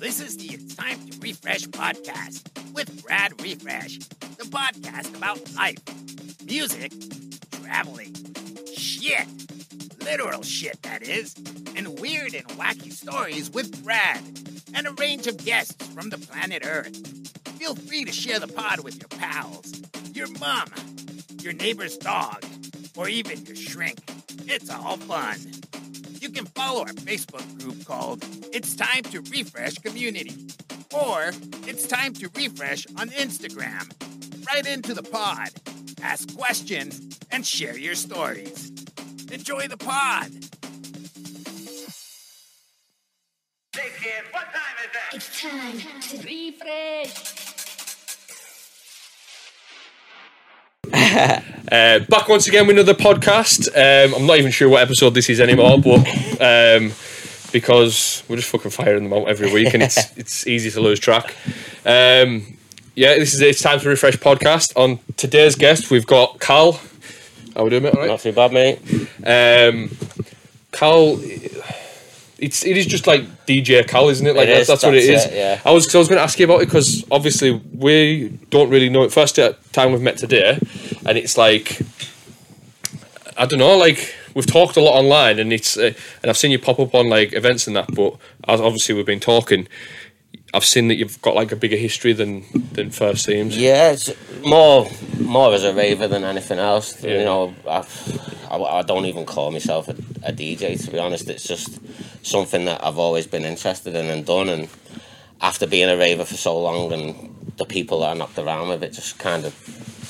This is the It's Time to Riffresh podcast with Brad Riffresh, the podcast about life, music, traveling, shit, literal shit, that is, and weird and wacky stories with Brad and a range of guests from the planet Earth. Feel free to share the pod with your pals, your mom, your neighbor's dog, or even your shrink. It's all fun. You can follow our Facebook group called It's Time to Riffresh Community or It's Time to Riffresh on Instagram. Right into the pod, ask questions, and share your stories. Enjoy the pod. Hey kid, what time is that? It's time to riffresh. Uh, back once again with another podcast. Um, I'm not even sure what episode this is anymore, but um, because we're just fucking firing them out every week, and it's it's easy to lose track. Um, yeah, this is it's time to riffresh podcast. On today's guest, we've got Cal. How we doing, mate? All right. Not too bad, mate. Um, Cal, it's it is just like DJ Cal, isn't it? Like It that's, is, that's what it is. it, yeah. I was cause I was going to ask you about it because obviously we don't really know it. First time we've met today, and it's like I don't know, like we've talked a lot online, and it's uh, and I've seen you pop up on like events and that. But as obviously we've been talking, I've seen that you've got like a bigger history than than first seems. Yeah, it's more more as a raver than anything else. Yeah. You know, I, I, I don't even call myself a, a DJ to be honest. It's just something that I've always been interested in and done. And after being a raver for so long, and the people that I knocked around with, it just kind of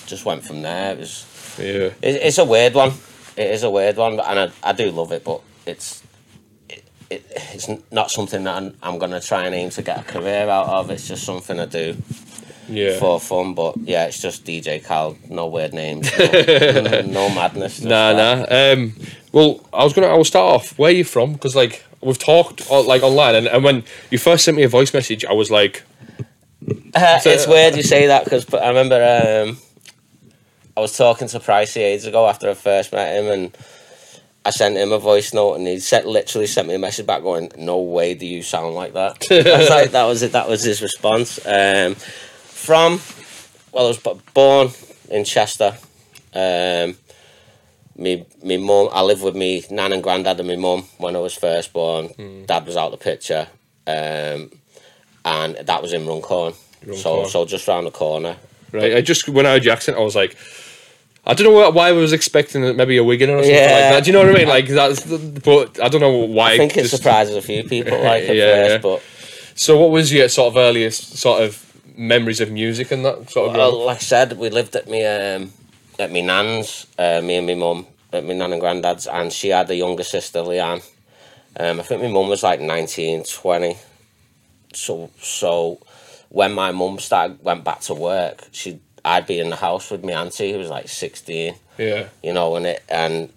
just went from there. It was yeah. it, it's a weird one. It is a weird one, and I, I do love it, but it's. It, it, it's not something that I'm, I'm going to try and aim to get a career out of. It's just something I do yeah. for fun. But yeah, it's just DJ Cal. No weird names. No, no madness. Nah, that. nah. Um, well, I was gonna. I will start off. Where are you from? Because like we've talked uh, like online, and, and when you first sent me a voice message, I was like, Uh, it's weird you say that because I remember um, I was talking to Pricey ages ago after I first met him, and I sent him a voice note, and he said literally sent me a message back going, "No way do you sound like that." Like, that was it. That was his response. Um, from well, I was born in Chester. Um, me, me mum. I lived with me nan and granddad and my mum when I was first born. Dad was out the picture, um, and that was in Runcorn. So, Runcorn. so just round the corner. right. I just when I heard your accent, I was like. I don't know why I was expecting maybe a Wigan or something like that. Do you know what I mean? Like that's, the- but I don't know why. I think it just- surprises a few people, like at Yeah, first, yeah. but So, what was your sort of earliest sort of memories of music and that sort of? well, like I said, we lived at me um, at me nan's, uh, me and my mum, at my nan and granddad's, and she had a younger sister, Leanne. Um, I think my mum was like 19, 20. So, so when my mum started went back to work, she I'd be in the house with my auntie who was like sixteen. yeah, you know, and it and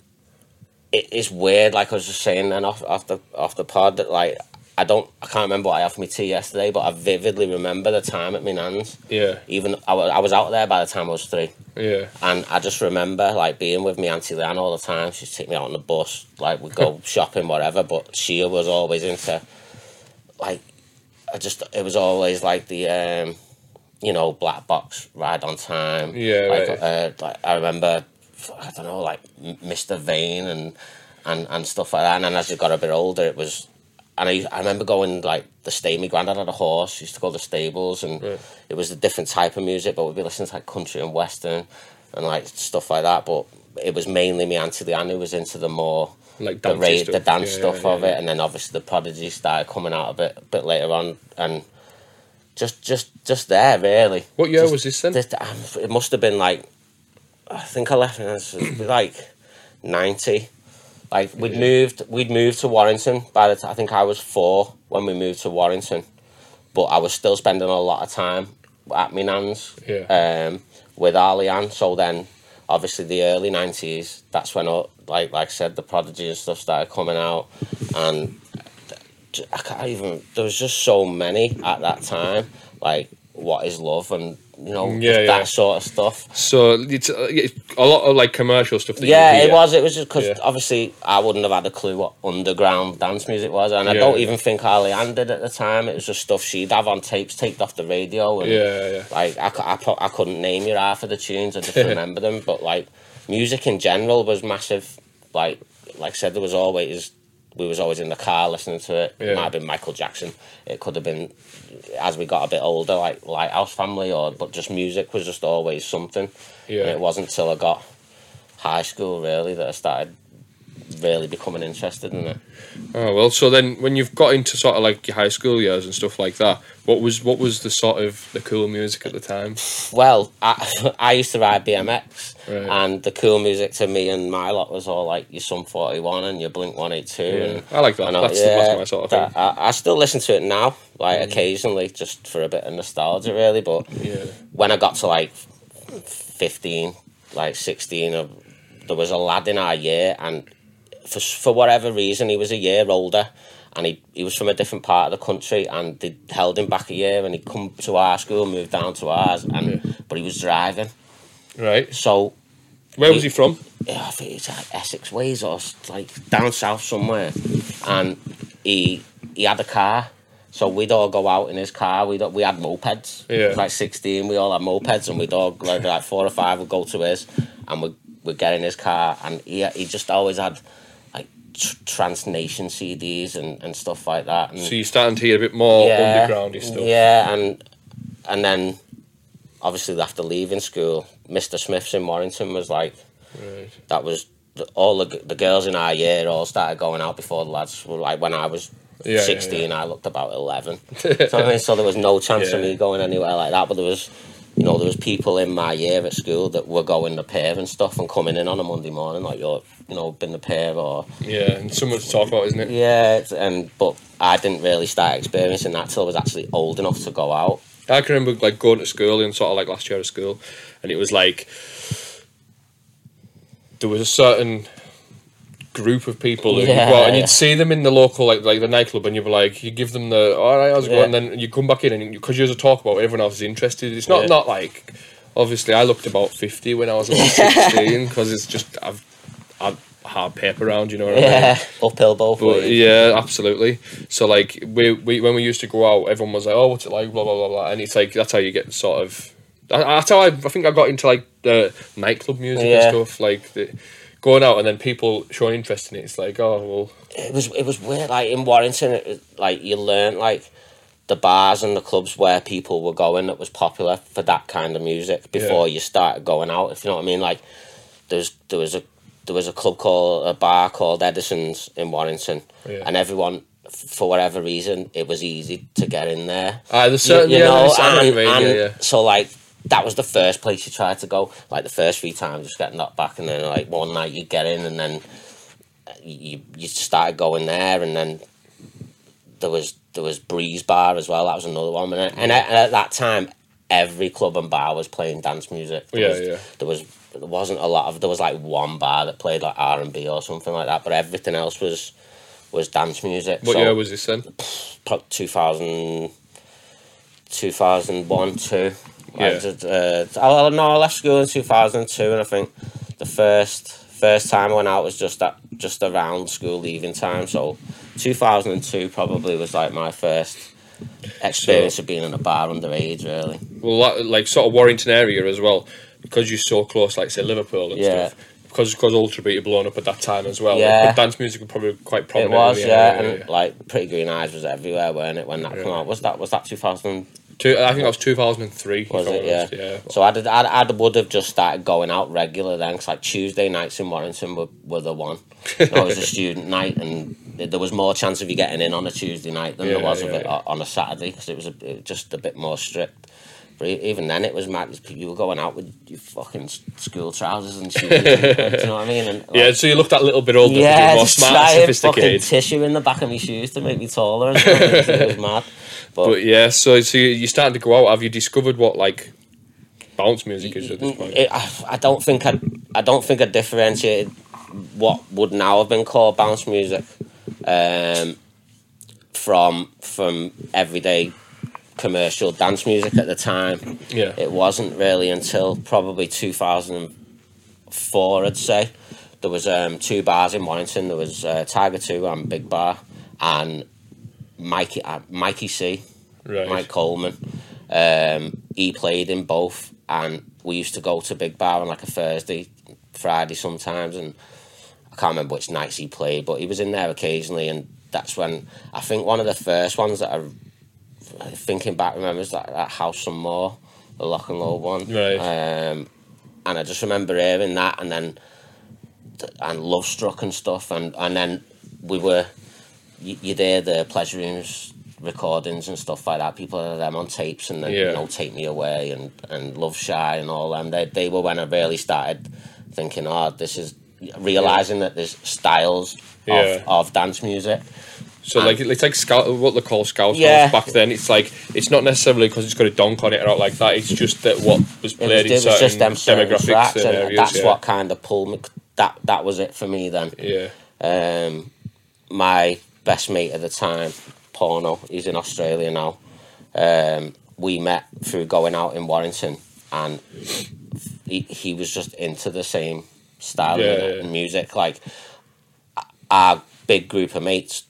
it is weird. Like I was just saying then off off the off the pod that like I don't I can't remember what I had for my tea yesterday, but I vividly remember the time at my nan's. yeah, Even I was, I was out there by the time I was three, yeah, and I just remember like being with me auntie Leanne all the time. She'd take me out on the bus, like we'd go shopping, whatever. But she was always into like I just it was always like the um you know black box ride on time. Yeah, like, right. uh, like I remember I don't know like Mr. Vain and and and stuff like that. And then as you got a bit older, it was. And I, I remember going like the stable. My granddad had a horse. Used to go to the stables, and Right. it was a different type of music. But we'd be listening to like country and western, and like stuff like that. But it was mainly me auntie Leanne who was into the more like the ra- the dance Yeah, stuff yeah, of it, and then obviously the prodigy started coming out a bit a bit later on, and just just just there really. What year Just- was this then? um, it must have been like I think I left like ninety. Like we'd moved, we'd moved to Warrington. By the time I think I was four when we moved to Warrington, but I was still spending a lot of time at my nan's Yeah. um, with Arlianne. So then, obviously, the early nineties. That's when, like like I said, the prodigy and stuff started coming out, and I can't even. There was just so many at that time. Like what is love and you know, Yeah, yeah. that sort of stuff. So it's uh, it's a lot of like commercial stuff. That Yeah, it was. It was just because Yeah. obviously I wouldn't have had a clue what underground dance music was, and I don't even think Harley Ann did at the time. It was just stuff she'd have on tapes, taped off the radio. And, Yeah, yeah. Like I, I, I couldn't name you half of the tunes. I just remember them. But like music in general was massive. Like like I said, there was always we was always in the car listening to it. Yeah. It might have been Michael Jackson. It could have been as we got a bit older, like Lighthouse Family, or but just music was just always something. Yeah. And it wasn't till I got high school really that I started really becoming interested in it. Oh well, so then when you've got into sort of like your high school years and stuff like that, what was what was the sort of the cool music at the time? Well, I, I used to ride BMX, Right. and the cool music to me and my lot was all like your Sum 41 and your Blink 182. And, I like that. and I- That's, that's my sort of that- thing. Mm. I, I still listen to it now, like occasionally, just for a bit of nostalgia, really. But Yeah. when I got to like 15, like 16, uh, there was a lad in our year, and for, for whatever reason, he was a year older. And he, he was from a different part of the country, and they held him back a year. And he'd come to our school, moved down to ours, and but he was driving. Right. So Where was he from? yeah, I think it's like Essex ways or like down south somewhere, and he he had a car. So we'd all go out in his car. We we had mopeds. Yeah. Like sixteen. We all had mopeds, and we'd all like like four or five would go to his, and we we'd get in his car, and he he just always had tr- Trance Nation CDs and, and stuff like that. And So you're starting to hear a bit more undergroundy stuff. yeah, and and then obviously after leaving school, Mr. Smith's in Warrington was like Right. that was the, all the, the girls in our year all started going out before the lads were like when I was Yeah, yeah, 16 I looked about 11 so, I mean, so there was no chance of me going anywhere like that but there was you know there was people in my year at school that were going to Pier and stuff and coming in on a Monday morning like you're you know been the Pier or Yeah, and so much to talk about, isn't it? yeah it's, and but I didn't really start experiencing that till I was actually old enough to go out I can remember like going to school and sort of like last year of school, and it was like there was a certain group of people that Yeah, you go out and you'd see them in the local like like the nightclub, and you'd be like, you give them the all right, how's it Yeah. going? And then you come back in and because you, there's a talk about it, everyone else is interested. It's not Yeah. not like obviously I looked about fifty when I was about sixteen because it's just I've I've hard paper around, you know what I mean? yeah uphill both But ways yeah, absolutely. So like we, we when we used to go out, everyone was like, "Oh, what's it like?" Blah blah blah blah, and it's like that's how you get sort of. That's how I, I think I got into like the nightclub music Yeah. and stuff, like the, going out and then people showing interest in it. It's like, oh well, it was it was weird. Like in Warrington, it, was- like you learnt like the bars and the clubs where people were going that was popular for that kind of music before you started going out. If you know what I mean, like there's there was a there was a club called a bar called Edison's in Warrington, Yeah. and everyone for whatever reason it was easy to get in there. ah, there's certain you yeah, know, there's- I know what and, you and yeah, yeah. so like that was the first place you tried to go. Like the first three times, just get knocked back, and then like one night you get in, and then uh, you you started going there, and then there was there was Breeze Bar as well. That was another one, and, and, at, and at that time, every club and bar was playing dance music. There Yeah, was, yeah. There was there wasn't a lot of there was like one bar that played like R and B or something like that, but everything else was was dance music. What so, year was this then? pro- 2000, 2001, 2. Yeah. Uh, I, no, I left school in 2002, and I think the first first time I went out was just at, just around school leaving time. So 2002 probably was like my first experience of being in a bar underage, really. Well, that, like sort of Warrington area as well, because you're so close, like say Liverpool and Yeah. stuff. Because because Ultrabeat had blown up at that time as well. Yeah. Like, dance music was probably quite prominent. It was, yeah, area, and like Pretty Green Eyes was everywhere, weren't it? When that came out, was that was that 2000? Two, I think that was 2003. Was it? Yeah. yeah. So I'd, I'd, I would have just started going out regular then, cause like Tuesday nights in Warrington were, were the one. You know, it was a student night, and there was more chance of you getting in on a Tuesday night than there Yeah, was of it yeah. on a Saturday, because it was a, it was just a bit more strict. Even then, it was mad. You were going out with your fucking school trousers and shoes. and, do you know what I mean? And, like, Yeah, so you looked that little bit older, yeah, more just smart and trying fucking tissue in the back of my shoes to make me taller. And stuff. it was mad. But, But yeah, so so you- starting to go out. Have you discovered what like bounce music is at this point? It, I, I don't think I, I don't think I differentiated what would now have been called bounce music um, from from everyday commercial dance music at the time. Yeah. It wasn't really until probably 2004, I'd say. There was um, two bars in Warrington. There was uh, Tiger Two and Big Bar, and Mikey uh, Mikey C, Right. Mike Coleman. Um, he played in both, and we used to go to Big Bar on like a Thursday, Friday sometimes, and I can't remember which nights he played, but he was in there occasionally, and that's when I think one of the first ones that I, thinking back, remembers that, that House Some More, the Lock and Load one, Right. Um, and I just remember hearing that, and then and Love Struck and stuff, and and then we were, you, you'd hear the pleasure rooms recordings and stuff like that. People had them on tapes, and then Yeah. you know, Take Me Away and and Love Shy and all them. They they were when I really started thinking, oh, this is realizing that there's styles Yeah. of, of dance music. So like it's like scouse, what they call scouse Yeah. back then. It's like it's not necessarily because it's got a donk on it or out like that. It's just that what was It played was, in it was just certain them certain demographics tracks, and and areas. that's yeah. what kind of pulled me. That that was it for me then. Yeah. Um, my best mate at the time, Porno, he's in Australia now. Um, we met through going out in Warrington, and he, he was just into the same style Yeah, of yeah. music. Like our big group of mates,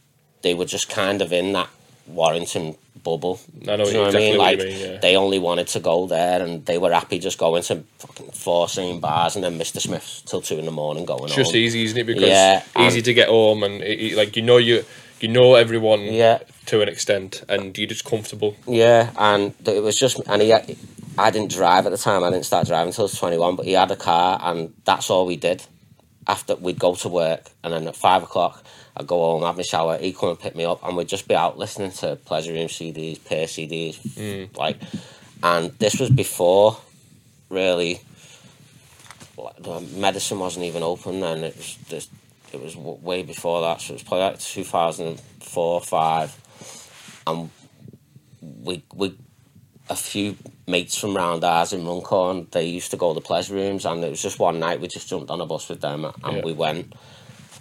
they were just kind of in that Warrington bubble. I know you know exactly what I mean? Like mean, yeah. they only wanted to go there, and they were happy just going to fucking four same bars and then Mr. Smith's till two in the morning going on. It's just home. easy, isn't it? Because Yeah, easy to get home and it, like you know you you know everyone Yeah. to an extent and you're just comfortable. Yeah, and it was just, and he, had- I didn't drive at the time. I didn't start driving until I was twenty one. But he had a car, and that's all we did. After we'd go to work, and then at five o'clock, I'd go home, have my shower. He'd come and pick me up, and we'd just be out listening to Pleasure Room CDs, Pier CDs, mm. like. And this was before, really. like, the Medicine wasn't even open then. It was this. It was w- way before that, so it was probably like two thousand four, five, and we we a few mates from round ours in Runcorn, they used to go to the pleasure rooms and it was just one night we just jumped on a bus with them and Yeah. we went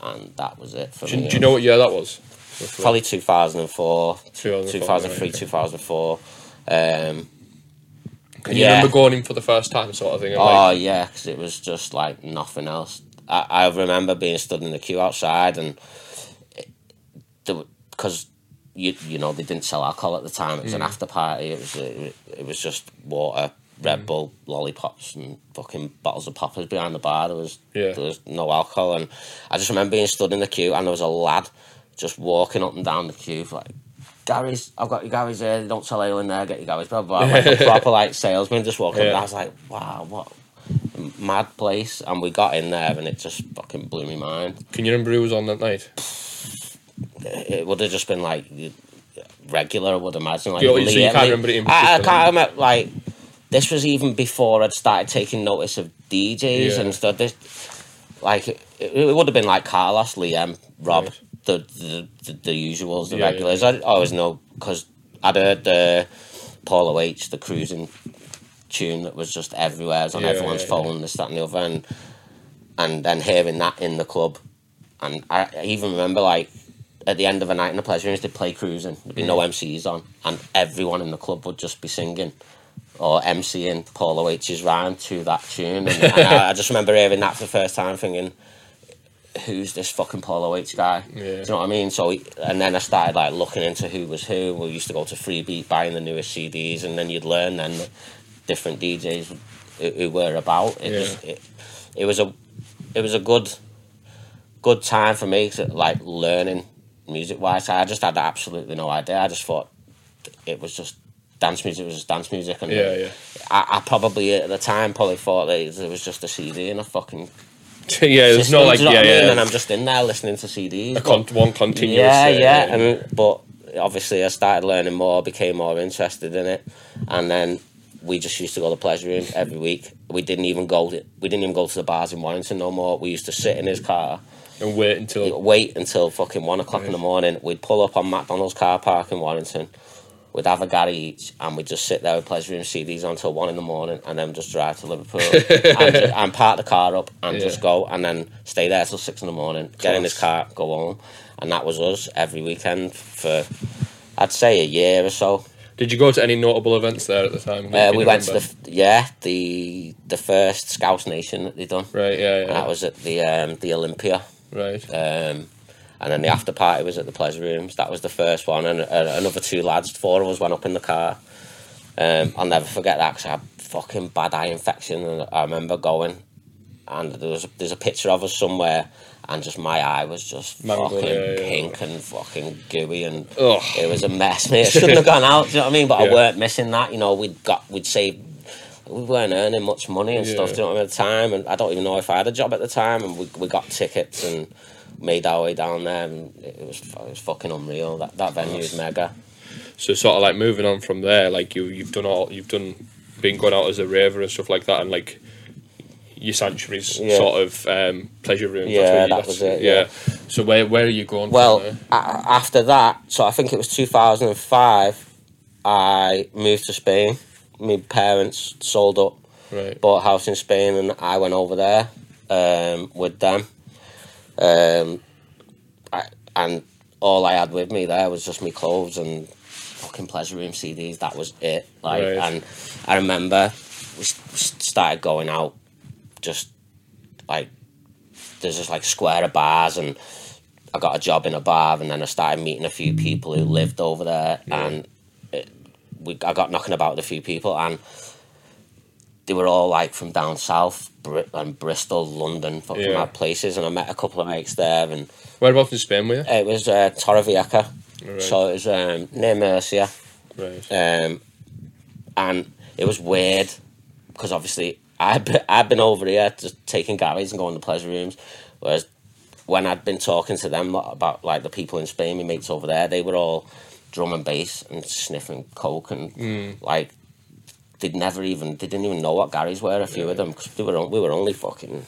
and that was it for Do, me. you- do you know what year that was? Probably 2004, 2004, 2003, right, okay. 2004. Um, Can you yeah. remember going in for the first time, sort of thing? Oh like, yeah, because it was just like nothing else. I, I remember being stood in the queue outside and because you you know they didn't sell alcohol at the time. It was Mm. an after party. It was it, it was just water. Red mm. Bull, lollipops, and fucking bottles of poppers behind the bar. There was Yeah. there was no alcohol, and I just remember being stood in the queue and there was a lad just walking up and down the queue like. Gary's, I've got your Gary's here. They don't sell ale in there. Get your Gary's, blah blah. blah. Like a proper like salesman just walking. Yeah. And I was like, wow, what a mad place. And we got in there, and it just fucking blew my mind. Can you remember who was on that night? It would have just been like regular. I would imagine. Like You- so you can't remember it in I, I can't remember. Like this was even before I'd started taking notice of DJs Yeah. and stuff. This, like it, it would have been like Carlos, Liam, Rob, Right. the, the the the usuals, the Yeah, yeah. regulars. I always know because I'd heard the Paulo H, the cruising tune that was just everywhere. It was on Yeah, everyone's yeah, phone, this, that, and the other, and and then hearing that in the club, and I, I even remember like at the end of a night in the pleasure rooms, they'd play cruising. There'd be no mm. MCs on, and everyone in the club would just be singing or MCing Paulo H's rhyme to that tune. And, and I, I just remember hearing that for the first time, thinking, "Who's this fucking Paulo H guy?" Yeah. Do you know what I mean? So, he- and then I started like looking into who was who. We used to go to Freebeat, buying the newest CDs, and then you'd learn then different DJs who, who were about. It Yeah. was it, it was a it was a good good time for me to like learning music wise. I just had absolutely no idea. I just thought it was just dance music was just dance music and Yeah, yeah. I, I probably at the time probably thought that it was just a CD and a fucking yeah, there's system, no like do you know yeah, what I mean? yeah. And I'm just in there listening to CDs. a con- one continuous. yeah, uh, yeah, and but obviously I started learning more, became more interested in it, and then we just used to go to pleasure room every week. We didn't even go. To, we didn't even go to the bars in Warrington no more. We used to sit in his car, and wait until wait until fucking one o'clock in the morning. We'd pull up on McDonald's car park in Warrington. We'd have a Gary each, and we'd just sit there with pleasure room CDs until one in the morning, and then just drive to Liverpool and, ju- and park the car up and Yeah. just go, and then stay there till six in the morning. Get in his car, go home, and that was us every weekend for, I'd say, a year or so. Did you go to any notable events there at the time? Uh, we went to the yeah the the first Scouse Nation that they done. right. Yeah, yeah. That was at the um, the Olympia, right. um, and then the after party was at the Pleasure Rooms. That was the first one, and uh, another two lads, four of us went up in the car. Um, I'll never forget that because I had fucking bad eye infection, and I remember going, and there was there's a picture of us somewhere, and just my eye was just Mangled, fucking yeah, yeah. pink and fucking gooey, and Ugh. it was a mess. Mate. It shouldn't have gone out. Do you know what I mean? But Yeah. I weren't missing that. You know, we'd got we'd saved. We weren't earning much money and stuff. Do you know what I mean? At the time, and I don't even know if I had a job at the time. And we, we got tickets and made our way down there, and it was it was fucking unreal. That that venue is mega. So sort of like moving on from there, like you you've done all you've done, been going out as a raver and stuff like that, and like your sanctuaries Yeah. sort of um, pleasure rooms. Yeah, that was it, Yeah. So where where are you going? Well, a- after that, so I think it was two thousand and five. I moved to Spain. My parents sold up? Right. bought a house in Spain and I went over there um, with them. Um, I, and all I had with me there was just my clothes and fucking pleasure room CDs. That was it. Like, Right. and I remember we started going out, just like there's just like square of bars and. I got a job in a bar, and then I started meeting a few people who lived over there, and it, we I got knocking about with a few people, and they were all like from down south, Br- and Bristol, London, fucking Yeah. mad places, and I met a couple of mates there, and Whereabouts in Spain were you? it was uh, Torrevieja, Right. so it was um, near Murcia, Right. um, and it was weird because obviously I'd been, I'd been over here just taking Gary's and going to pleasure rooms, whereas when I'd been talking to them about like the people in Spain, my mates over there, they were all drum and bass and sniffing coke and Mm. like they'd never even they didn't even know what Gary's were. A few of them because they were we were only fucking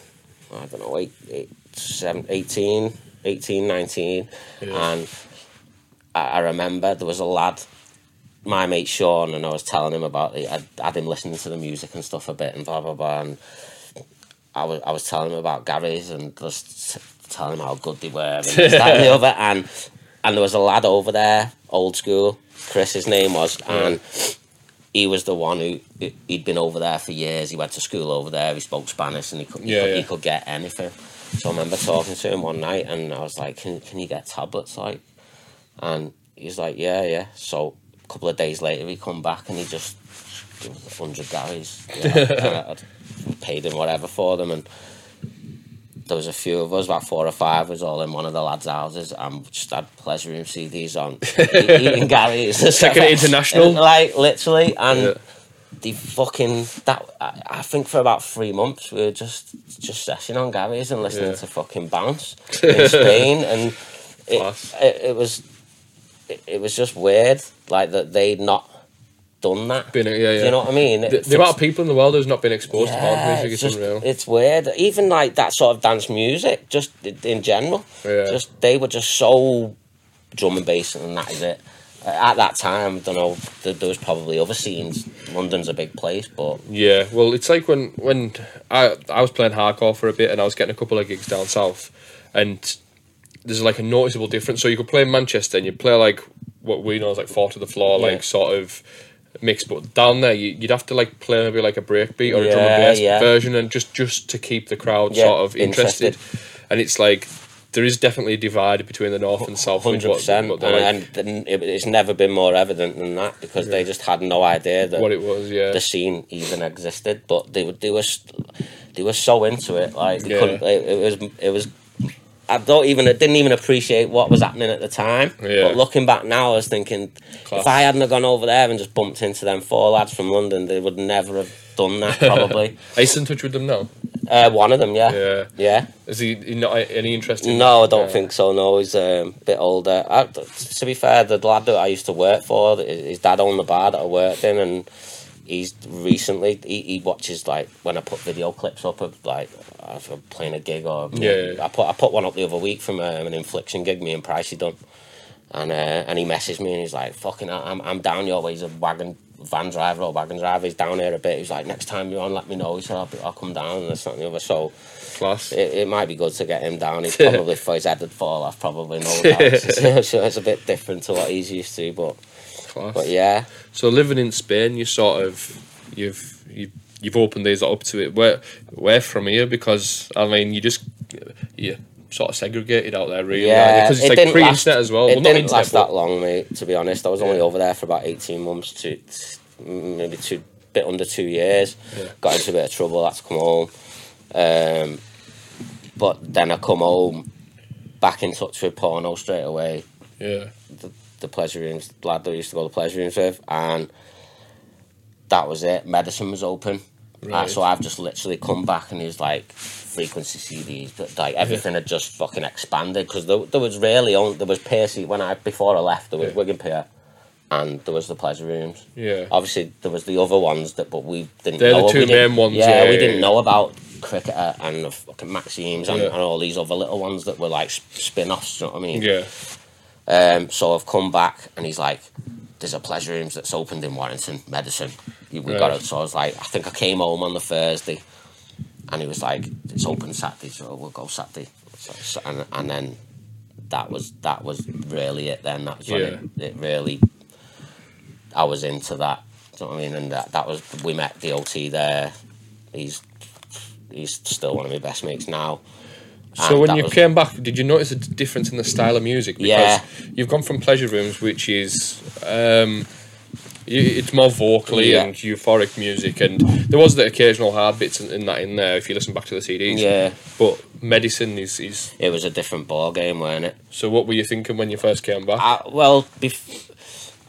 I don't know eight, eight, seven, 18, 18, 19. Yeah. and I, I remember there was a lad my mate Sean and I was telling him about it. I had him listening to the music and stuff a bit and blah blah blah and I was I was telling him about Gary's and just telling him how good they were and this, that, and the other and and there was a lad over there, old school, Chris his name was, and he was the one who he'd been over there for years. He went to school over there. He spoke Spanish and he could he, Yeah, could, yeah. he could get anything. So I remember talking to him one night and I was like, "Can can you get tablets like?" And he's like, "Yeah, yeah." So a couple of days later, he come back and he just hundred Garys. Yeah, I'd paid him whatever for them and there was a few of us, about four or five, was all in one of the lads' houses, and just had pleasure room CDs on, eating Gary's, second international. like literally, and Yeah. the fucking that I, I think for about three months we were just just session on Gary's and listening Yeah. to fucking bounce in Spain, and it, it, it was it, it was just weird, like that they'd not done that. Been, yeah, yeah. Do you know what I mean? the, the amount of people in the world who's not been exposed to house yeah, music it's is just unreal. it's weird. Even like that sort of dance music, just in general, Yeah. just they were just so drum and bass, and that is it. Uh, At that time, I don't know. There, there was probably other scenes. London's a big place, but Yeah, well, it's like when when I I was playing hardcore for a bit and I was getting a couple of gigs down south, and there's like a noticeable difference. So you could play in Manchester and you play like what we know as like four to the floor, Yeah. like sort of mix, but down there you, you'd have to like play maybe like a breakbeat or a drum and bass yeah. version, and just just to keep the crowd Yeah, sort of interested. interested. And it's like there is definitely a divide between the north and south. hundred percent. like, and it's never been more evident than that because they just had no idea that what it was, yeah. the scene even existed. But they were they were they were so into it, like Yeah. couldn't. It, it was it was. I don't even I didn't even appreciate what was happening at the time. Yeah. But looking back now, I was thinking Class. if I hadn't have gone over there and just bumped into them four lads from London, they would never have done that. Probably Are you still in touch with them now? uh, one of them, yeah, Yeah. yeah. Is he, he not any interest in No, I don't think so. No, he's um, a bit older. I, to be fair, the lad that I used to work for, his dad owned the bar that I worked in, and he's recently he, he watches like when I put video clips up of like if I'm playing a gig or Yeah, yeah. I put I put one up the other week from um, an infliction gig me and Pricey done, and uh, and he messaged me and he's like fucking I'm I'm down your way. He's a wagon van driver or wagon driver. He's down here a bit. He's like next time you're on, let me know. He said I'll, be, I'll come down and this that, and the other. So class? it, it might be good to get him down. He's probably for his head would fall off, probably no doubt. so it's a bit different to what he's used to, but Class. But yeah, So living in Spain, you sort of you've you've, you've opened these up to it. Where where from here? Because I mean, you just you sort of segregated out there, really. yeah. because it's it like didn't pre-internet last- as well. It well, didn't internet, last that long, mate. To be honest, I was only Yeah. over there for about eighteen months to maybe two, bit under two years. Yeah. Got into a bit of trouble. Had to come home. Um, but then I come home, back in touch with porno straight away. Yeah, the pleasure rooms, the lad that I used to go to the pleasure rooms with, and that was it. Medicine was open, Uh, so I've just literally come back and he's like frequency CDs, but like everything had just fucking expanded because there, there was really only there was Piercy when I before I left there was Yeah. Wigan Pier, and there was the pleasure rooms. yeah. Obviously there was the other ones that, but we didn't. They're the know, two we didn't- main ones, Yeah, yeah, we didn't know about cricketer and the fucking Maximes and, Yeah. and all these other little ones that were like spin offs. You know what I mean? Yeah, Um, so I've come back and he's like, "There's a pleasure rooms that's opened in Warrington, medicine. We got it." So I was like, I think I came home on the Thursday, and he was like, "It's open Saturday, so we'll go Saturday." So, and and then that was that was really it. Then that was when it, it really. I was into that. Do you know what I mean? And that that was we met OT there. He's he's still one of my best mates now. So when you was- came back, did you notice a difference in the style of music? Because Yeah. you've gone from pleasure rooms, which is um, it's more vocally Yeah. and euphoric music, and there was the occasional hard bits in, in that in there if you listen back to the CDs. Yeah, But medicine is, is it was a different ball game, weren't it? so. What were you thinking when you first came back? I, well, bef-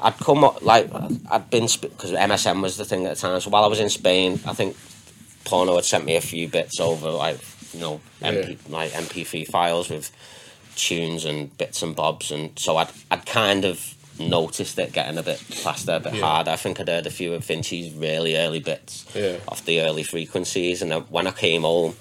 I'd come up like I'd been because MSN was the thing at the time. So while I was in Spain, I think Porno had sent me a few bits over, like you know, MP, like MP3 files with tunes and bits and bobs, and so I'd I'd kind of noticed it getting a bit faster, a bit Yeah. harder. I think I'd heard a few of Vinci's really early bits Yeah. off the early frequencies, and when I came home.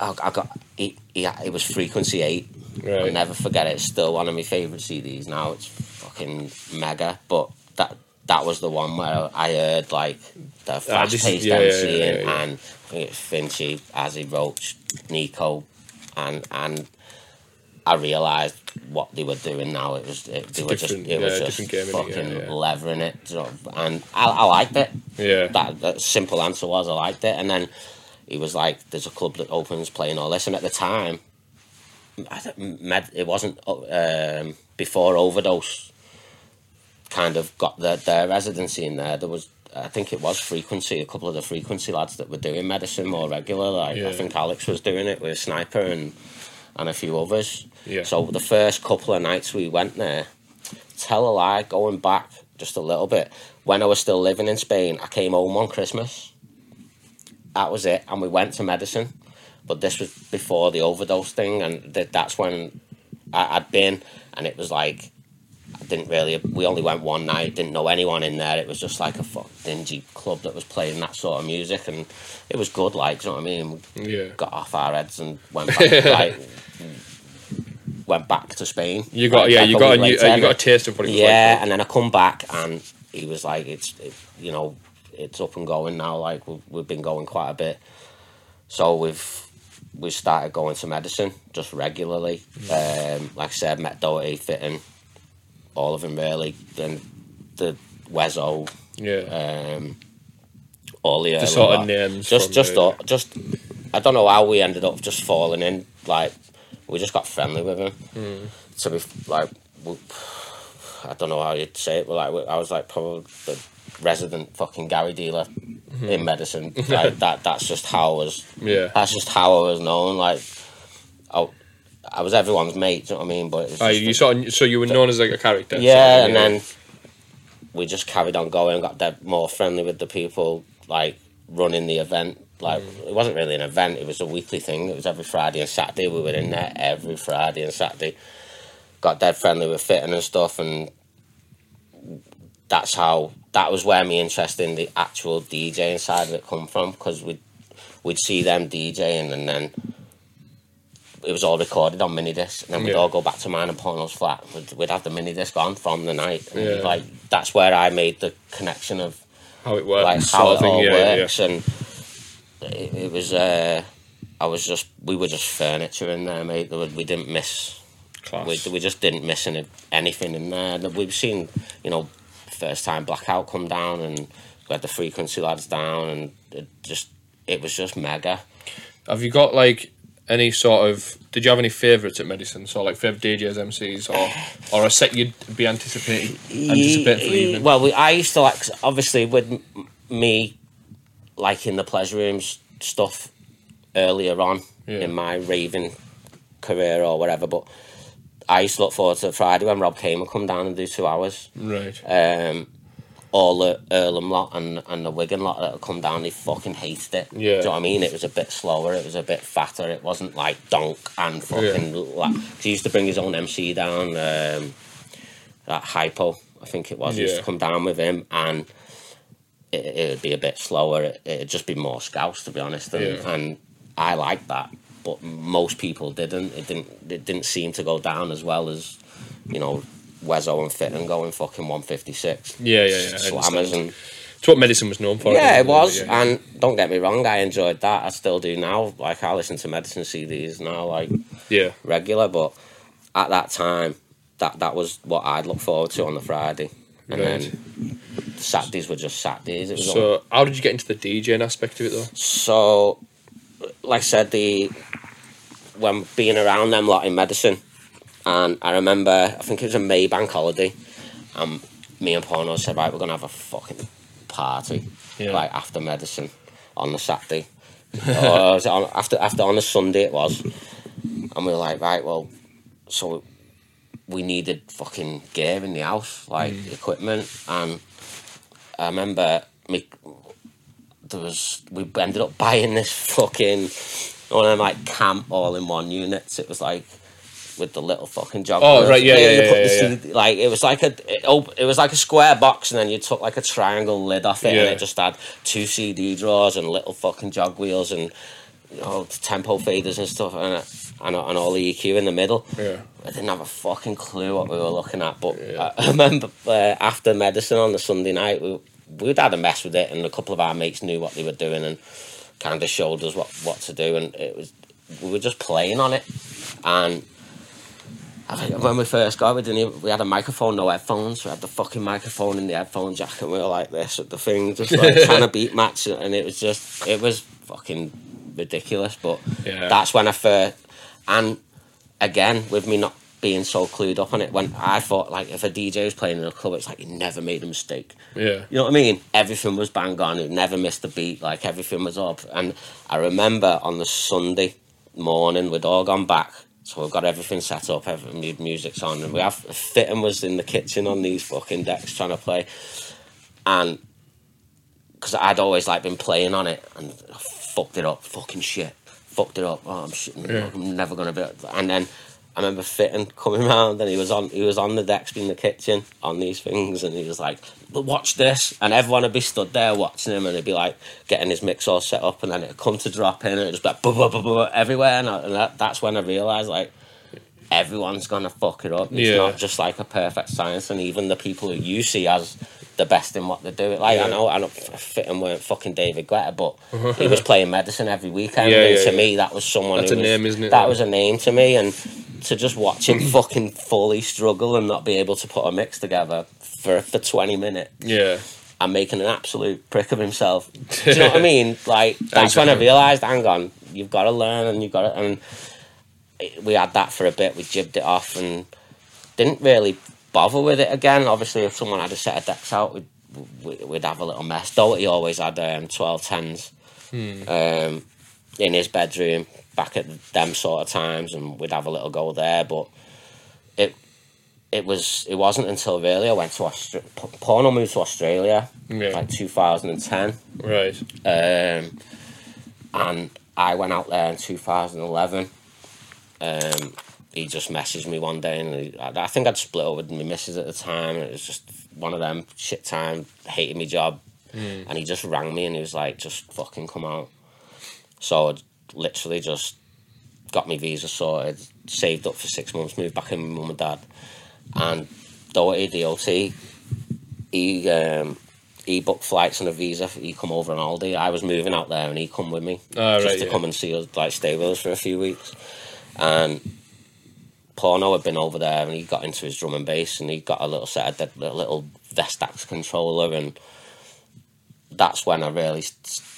I, I got it, yeah, it was frequency eight, I'll Right. never forget it. It's still one of my favourite CDs now. It's fucking mega. But that that was the one where I heard like the Ah, fast paced yeah, yeah, MC yeah, and, yeah. and I think it's Finchie, Azzy Roach, Nico, and and I realised what they were doing now. It was it, they were just it was just game, fucking levering it, and I, I liked it. yeah. That, that simple answer was I liked it, and then he was like, "There's a club that opens playing all this," and at the time, I think med, it wasn't um, before overdose. Kind of got their their residency in there. There was, I think it was frequency. A couple of the frequency lads that were doing medicine more regular. Like Yeah. I think Alex was doing it with Sniper and and a few others. Yeah. So the first couple of nights we went there, tell a lie, going back just a little bit, when I was still living in Spain, I came home on Christmas. That was it, and we went to medicine. But this was before the overdose thing, and th- that's when I, I'd been, and it was like I didn't really. We only went one night, didn't know anyone in there. It was just like a fuck dingy club that was playing that sort of music, and it was good. Like, you know what I mean? We Yeah. got off our heads and went back. like, went back to Spain. You got like, yeah. like You got a new, uh, you got a taste of what it was yeah, like. and then I come back and he was like, "It's it, you know, it's up and going now. Like we've we've been going quite a bit, so we've we started going to medicine just regularly. Um, like I said, met Doherty, Fitton, all of them really. Then the Wezo, Yeah. um, all the, the sort of names. Just just the- just I don't know how we ended up just falling in. Like we just got friendly with him. Hmm. To be like, we, I don't know how you'd say it, but like I was like probably the resident fucking Gary dealer Hmm. in medicine. like that. That's just how I was. Yeah. That's just how I was known. Like, I, I was everyone's mate. Do you know what I mean? But it was Oh, you sort of, so you were known as like a character. yeah, sort and of, then we just carried on going, got dead more friendly with the people, like running the event. Like Mm. it wasn't really an event; it was a weekly thing. It was every Friday and Saturday. We were in there every Friday and Saturday. Got dead friendly with Fitton and stuff, and that's how that was where my interest in the actual DJing side of it come from because we'd we'd see them DJing and then it was all recorded on mini disc, and then we'd Yeah. all go back to mine and Porno's flat. We'd, we'd have the mini disc on from the night, and Yeah. like that's where I made the connection of how it works. like how it thing, all yeah, works, and it, it was. Uh, I was just we were just furniture in there, mate. We didn't miss Class. We, we just didn't miss any, anything in there. We've seen, you know, first time Blackout come down and we had the frequency lads down and it just it was just mega. Have you got like any sort of? Did you have any favourites at Medicine? So like favourite DJs, MCs, or or a set you'd be anticipating anticipating for the evening? Well, we, I used to like obviously with me liking the pleasure rooms stuff earlier on Yeah. in my raving career or whatever, but I used to look forward to Friday when Rob came and come down and do two hours. Right. Um, all the Earlham lot and, and the Wigan lot that had come down, they fucking hated it. Yeah. Do you know what I mean? It was a bit slower, it was a bit fatter, it wasn't like donk and fucking. Like, 'cause he used to bring his own MC down, um, that Hypo, I think it was. He used to come down with him and it, it'd be a bit slower, it, it'd just be more scouse, to be honest. And, Yeah. and I liked that, but most people didn't. It didn't, it didn't seem to go down as well as, you know, Wezzo and Fitton going fucking 156 Yeah, yeah, yeah. Slammers and It's what Medicine was known for. yeah, it was. Yeah. And don't get me wrong, I enjoyed that. I still do now. Like I listen to medicine CDs now, like yeah. regular. But at that time, that that was what I'd look forward to on the Friday, and Right. then Saturdays were just Saturdays. It was all- So how did you get into the DJing aspect of it though? so, like I said, the when being around them lot in medicine, and I remember I think it was a May bank holiday, and me and Porno said, right, we're gonna have a fucking party, Yeah. like after medicine on the Saturday, oh, or was it on, after after on the Sunday it was, and we were like, right, well, so we needed fucking gear in the house, like mm. equipment, and I remember me there was we ended up buying this fucking one of them like camp all in one units. It was like with the little fucking jog. Oh, right, yeah, yeah, yeah, yeah, yeah. CD like it was like a it, op- it was like a square box, and then you took like a triangle lid off it, and it just had two CD drawers and little fucking jog wheels and you know tempo faders and stuff, and and, and all the EQ in the middle. Yeah. I didn't have a fucking clue what we were looking at, but Yeah. I, I remember uh, after medicine on the Sunday night, we we'd had a mess with it, and a couple of our mates knew what they were doing and kind of showed us what what to do, and it was we were just playing on it, and. I think when we first got, we didn't. Even, we had a microphone, no headphones. We had the fucking microphone in the headphone jack, and we were like this at the thing, just like trying to beat match, and it was just, it was fucking ridiculous. But Yeah. that's when I first, and again with me not being so clued up on it, when I thought like if a DJ was playing in a club, it's like you never made a mistake. Yeah. You know what I mean? Everything was bang on. It never missed a beat. Like everything was up. And I remember on the Sunday morning, we'd all gone back. So we've got everything set up. Everything mu- music's on, and we have Fitton was in the kitchen on these fucking decks trying to play, and because I'd always like been playing on it and I fucked it up, fucking shit, fucked it up. Oh, I'm shit. Yeah. I'm never gonna be. And then I remember Fitton coming round and he was on he was on the decks in the kitchen on these things and he was like, "But watch this," and everyone would be stood there watching him and he'd be like getting his mix all set up and then it'd come to drop in and it'd just be like, "Buh, buh, buh, buh," everywhere and, I, and that, that's when I realised like. Everyone's gonna fuck it up. It's Yeah. not just like a perfect science, and even the people who you see as the best in what they do. Like Yeah. I know, I know, Fitton weren't fucking David Guetta, but he was playing medicine every weekend. Yeah, and yeah, to me, that was someone. That's who a was, name, isn't it? That was a name to me, and to just watch him fucking fully struggle and not be able to put a mix together for for twenty minutes Yeah. and making an absolute prick of himself. Do you know what I mean? Like that's when I realised, hang on, you've got to learn and you've got to. And we had that for a bit. We jibbed it off and didn't really bother with it again. Obviously, if someone had a set of decks out, we'd we- we'd have a little mess. Doherty always had um, twelve tens um, in his bedroom back at them sort of times, and we'd have a little go there. But it it was it wasn't until really I went to Australia. Porno moved to Australia Yeah. like 2010, Right. um, and I went out there in 2011. Um, he just messaged me one day, and he, I, I think I'd split up with my missus at the time. And it was just one of them shit time, hating my job, and he just rang me and he was like, "Just fucking come out." So I literally just got my visa sorted, saved up for six months, moved back in with my mum and dad, and Doherty DOT, he um, he booked flights and a visa. He come over on holiday. I was moving out there, and he come with me Ah, just right, to yeah. come and see us, like stay with us for a few weeks, and Porno had been over there and he got into his drum and bass and he got a little set of the, little Vestax controller and that's when I really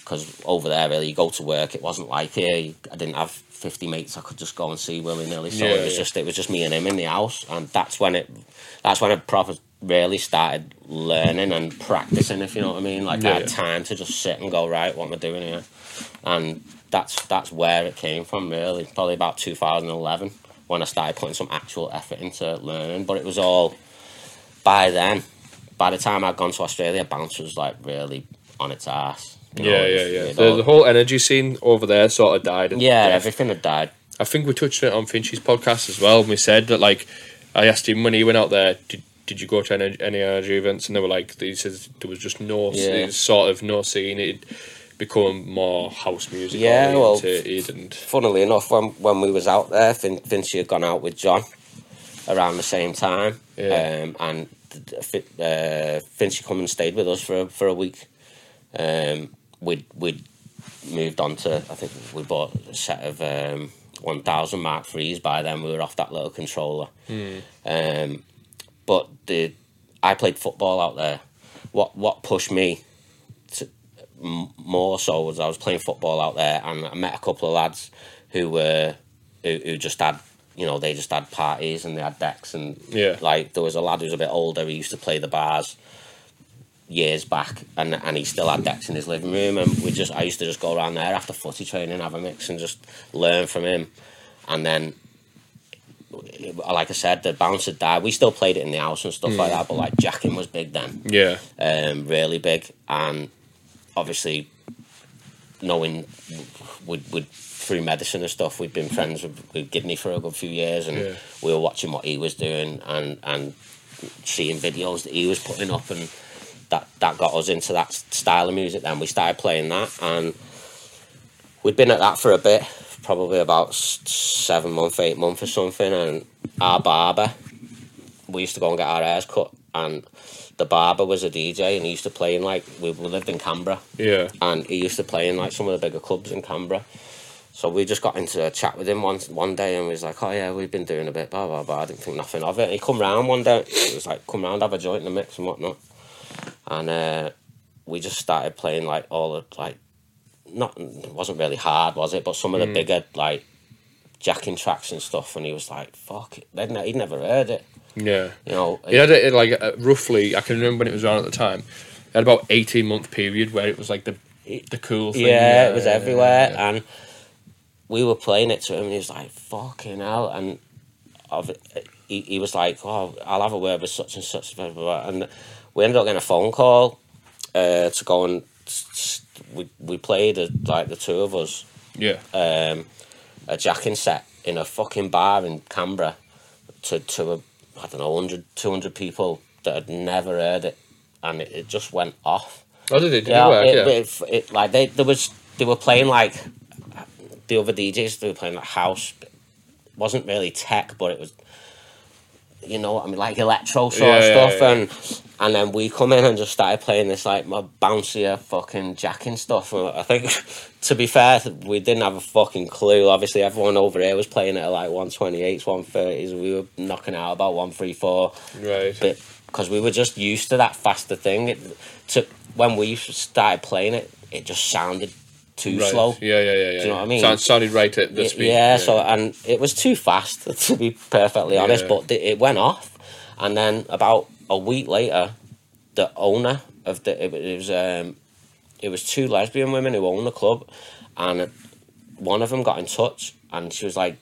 because over there really you go to work it wasn't like here I didn't have 50 mates I could just go and see willy nilly so Yeah, it was yeah. just it was just me and him in the house and that's when it that's when I proper really started learning and practicing if you know what I mean like I had yeah. time to just sit and go right what am I doing here and that's that's where it came from really probably about 2011 when I started putting some actual effort into learning but it was all by then by the time I'd gone to Australia bounce was like really on its ass you know, Yeah, yeah, yeah. The, the whole energy scene over there sort of died. and yeah death. everything had died I think we touched it on Finch's podcast as well. And we said that like I asked him when he went out there, did did you go to any, any energy events? And they were like, he says there was just no Yeah. sort of no scene. It become more house music. Yeah, well- and funnily enough, when when we was out there, Vin, Vinci had gone out with John around the same time, Yeah. um, and uh, Vinci come and stayed with us for a, for a week. Um, we we moved on to I think we bought a set of um, one thousand Mark threes by then. We were off that little controller, um, but the I played football out there. What what pushed me more so was I was playing football out there and I met a couple of lads who were who, who just had you know they just had parties and they had decks and Yeah. like there was a lad who was a bit older he used to play the bars years back and and he still had decks in his living room and we just I used to just go around there after footy training have a mix and just learn from him. And then like I said the bounce had died. We still played it in the house and stuff like that but like jacking was big then. Yeah, um, really big, and obviously knowing we'd, we'd through medicine and stuff, we'd been friends with, with Gidney for a good few years, and Yeah. we were watching what he was doing and and seeing videos that he was putting up, and that that got us into that style of music. Then we started playing that, and we'd been at that for a bit, probably about seven month, eight month or something, and our barber we used to go and get our hairs cut and the barber was a DJ and he used to play in like we, we lived in Canberra yeah, and he used to play in like some of the bigger clubs in Canberra. So we just got into a chat with him one one day and we was like, Oh yeah, we've been doing a bit, blah blah blah. I didn't think nothing of it. And he come round one day, it was like, Come round, have a joint in the mix and whatnot. And uh, we just started playing like all the like not it wasn't really hard, was it? But some of the bigger like jacking tracks and stuff and he was like, Fuck it. They'd ne- he'd never heard it. Yeah. You know, He had it like uh, roughly. I can remember when it was around at the time. It had about eighteen month period where it was like the the cool thing. Yeah, it was yeah, everywhere, yeah. and we were playing it to him, and he was like, "Fucking hell!" And of he, he was like, "Oh, I'll have a word with such and such," and we ended up getting a phone call uh, to go and we we played uh, like the two of us yeah, um, a jacking set in a fucking bar in Canberra to to a I don't know 100, 200 people that had never heard it, and it, it just went off Oh, did it? Did yeah, it work? it, yeah. it, it- like they there was they were playing like the other DJs they were playing like house. It wasn't really tech, but it was you know what I mean, like electro sort Yeah, of stuff, yeah. and and then we come in and just started playing this like my bouncier fucking jacking stuff. And I think, to be fair, we didn't have a fucking clue. Obviously, everyone over here was playing it at like one twenty eights, one thirties. We were knocking out about one three four right. bit because we were just used to that faster thing. It to when we started playing it, it just sounded too right. slow. Yeah, yeah, yeah, yeah. you know what I mean? Sound, sounded right at the Y- speed. yeah, so and it was too fast to be perfectly honest. Yeah. But th- it went off, and then about a week later, the owner of the it, it was um, it was two lesbian women who own the club, and one of them got in touch and she was like,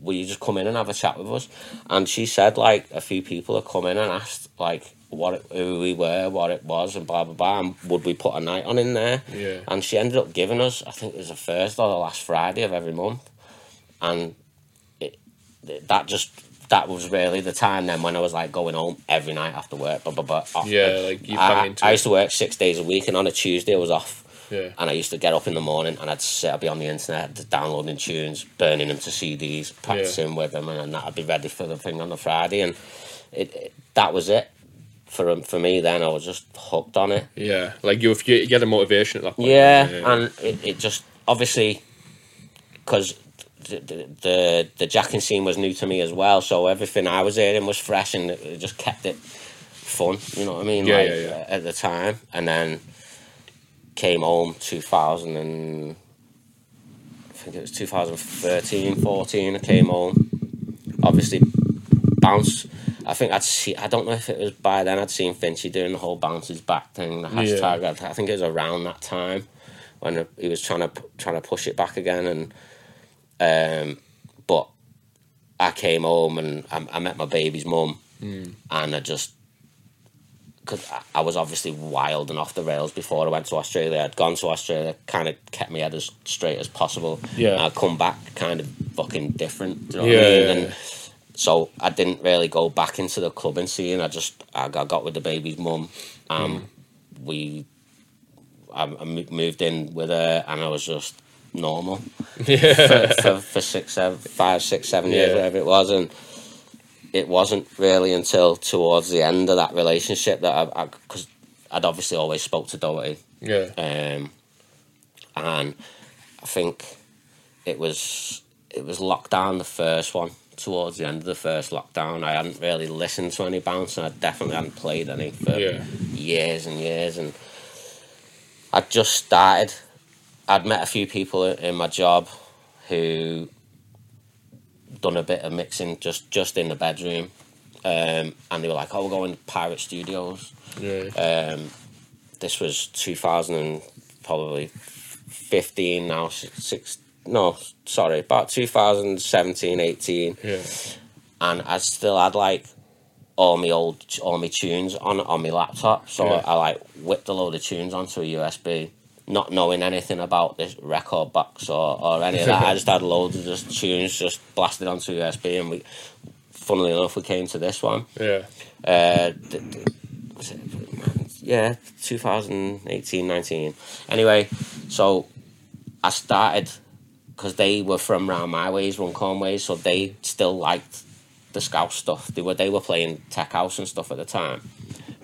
"Will you just come in and have a chat with us?" And she said like a few people had come in and asked like what it, who we were, what it was, and blah blah blah, and would we put a night on in there? Yeah. And she ended up giving us, I think it was the first or the last Friday of every month, and it, that just that was really the time then when I was like going home every night after work. Blah, blah, blah, off. Yeah, like you I, I, used to work six days a week, and on a Tuesday I was off. Yeah. And I used to get up in the morning and I'd sit, I'd be on the internet, downloading tunes, burning them to CDs, practicing with them, and then that'd be ready for the thing on the Friday. And it, it that was it for um, for me. Then I was just hooked on it. Yeah, like you, if you get a motivation at that point. Yeah, and it, it just obviously because the, the the jacking scene was new to me as well. So everything I was hearing was fresh, and it just kept it fun. You know what I mean? Yeah, like, yeah, yeah. At the time, and then came home two thousand and I think it was 2013, 14. I came home. Obviously, bounce. I think I'd see. I don't know if it was by then I'd seen Finchy doing the whole bounces back thing. The hashtag. I, I think it was around that time when he was trying to trying to push it back again, and um, but I came home and I, I met my baby's mum, and I just because I, I was obviously wild and off the rails before I went to Australia. I'd gone to Australia, kind of kept my head as straight as possible. Yeah. And I'd come back kind of fucking different. You know Yeah, what I mean? yeah, And yeah. so I didn't really go back into the clubbing scene. I just I got, got with the baby's mum. Um, we I, I moved in with her, and I was just normal Yeah. for, for, for six, seven, five, six, seven years, Yeah. whatever it was, and it wasn't really until towards the end of that relationship that I, because I'd obviously always spoke to Doherty, Yeah. um, and I think it was it was lockdown the first one. Towards the end of the first lockdown, I hadn't really listened to any bounce, and I definitely hadn't played any for Yeah. years and years, and I just started. I'd met a few people in my job who done a bit of mixing just just in the bedroom, um, and they were like, "Oh, we're going to Pirate Studios." Yeah. Um, this was two thousand and probably fifteen now, si- six. No, sorry, about 2017, 18 Yeah. and I still had like all my old all my tunes on on my laptop. So Yeah. I, like whipped a load of tunes onto a USB, not knowing anything about this rekordbox or, or any of that. I just had loads of just tunes just blasted onto USB, and we, funnily enough, we came to this one. Yeah. Uh, th- th- was it, yeah, 2018, 19. Anyway, so I started because they were from round my ways, Runcorn ways, so they still liked the scouse stuff. They were they were playing tech house and stuff at the time,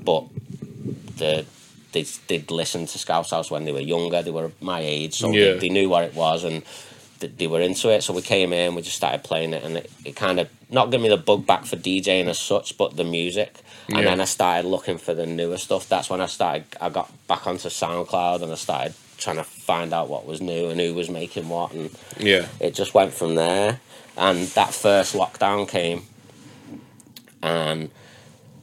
but the they they'd listened to Scouse House when they were younger. They were my age, so Yeah. they, they knew what it was and th- they were into it. So we came in, we just started playing it, and it, it kind of not gave me the bug back for DJing as such, but the music. And Yeah. then I started looking for the newer stuff. That's when I started. I got back onto SoundCloud and I started trying to find out what was new and who was making what, and Yeah. it just went from there. And that first lockdown came, and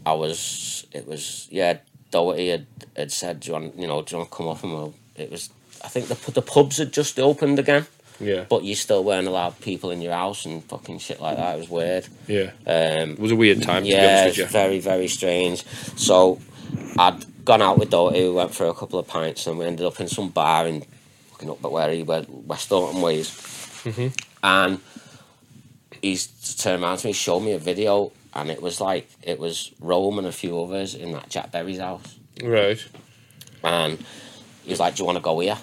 I was, it was, yeah, Doherty had, had said, do you want, you know, do you want to come up and we'll, it was, I think the, the pubs had just opened again, Yeah. but you still weren't allowed people in your house and fucking shit like that. It was weird. Yeah. Um, It was a weird time, to be yeah, you. very, very strange. So I'd gone out with Doherty, we went for a couple of pints, and we ended up in some bar in looking up at where he went, West Orton Ways. Mm-hmm. And he's turned around to me, showed me a video, and it was like, it was Rome and a few others in that Jack Berry's house. Right. And he was like, Do you want to go here?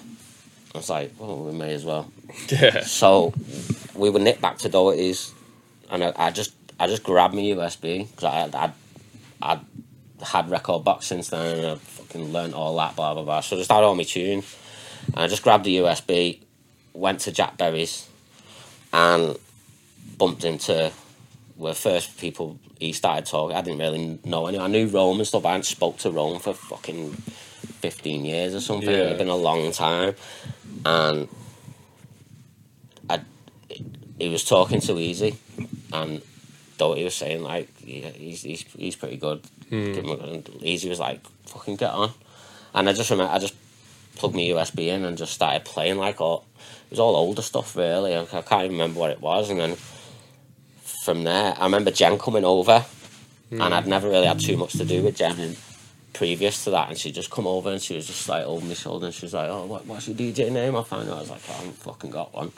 I was like, Well, we may as well. Yeah. So we were nipped back to Doherty's, and I, I just I just grabbed my USB because I I I had rekordbox since then, and I fucking learnt all that blah blah blah. So I just had all my tunes, and I just grabbed the USB, went to Jack Berry's, and bumped into were first people he started talking. I didn't really know anyone. I knew Rome and stuff. I hadn't spoke to Rome for fucking fifteen years or something. Yeah. It'd been a long time, and I he was talking to Easy, and though he was saying like yeah, he's he's he's pretty good. Give him a- And Easy was like fucking get on, and I just remember I just plugged my USB in and just started playing like all it was all older stuff really. I, I can't even remember what it was, and then from there I remember Jen coming over, and I'd hmm. never really had too much to do with Jen. in- Previous to that, and she just come over and she was just like over my shoulder, and she was like, "Oh, what, what's your DJ name?" I found out I was like, oh, "I haven't fucking got one."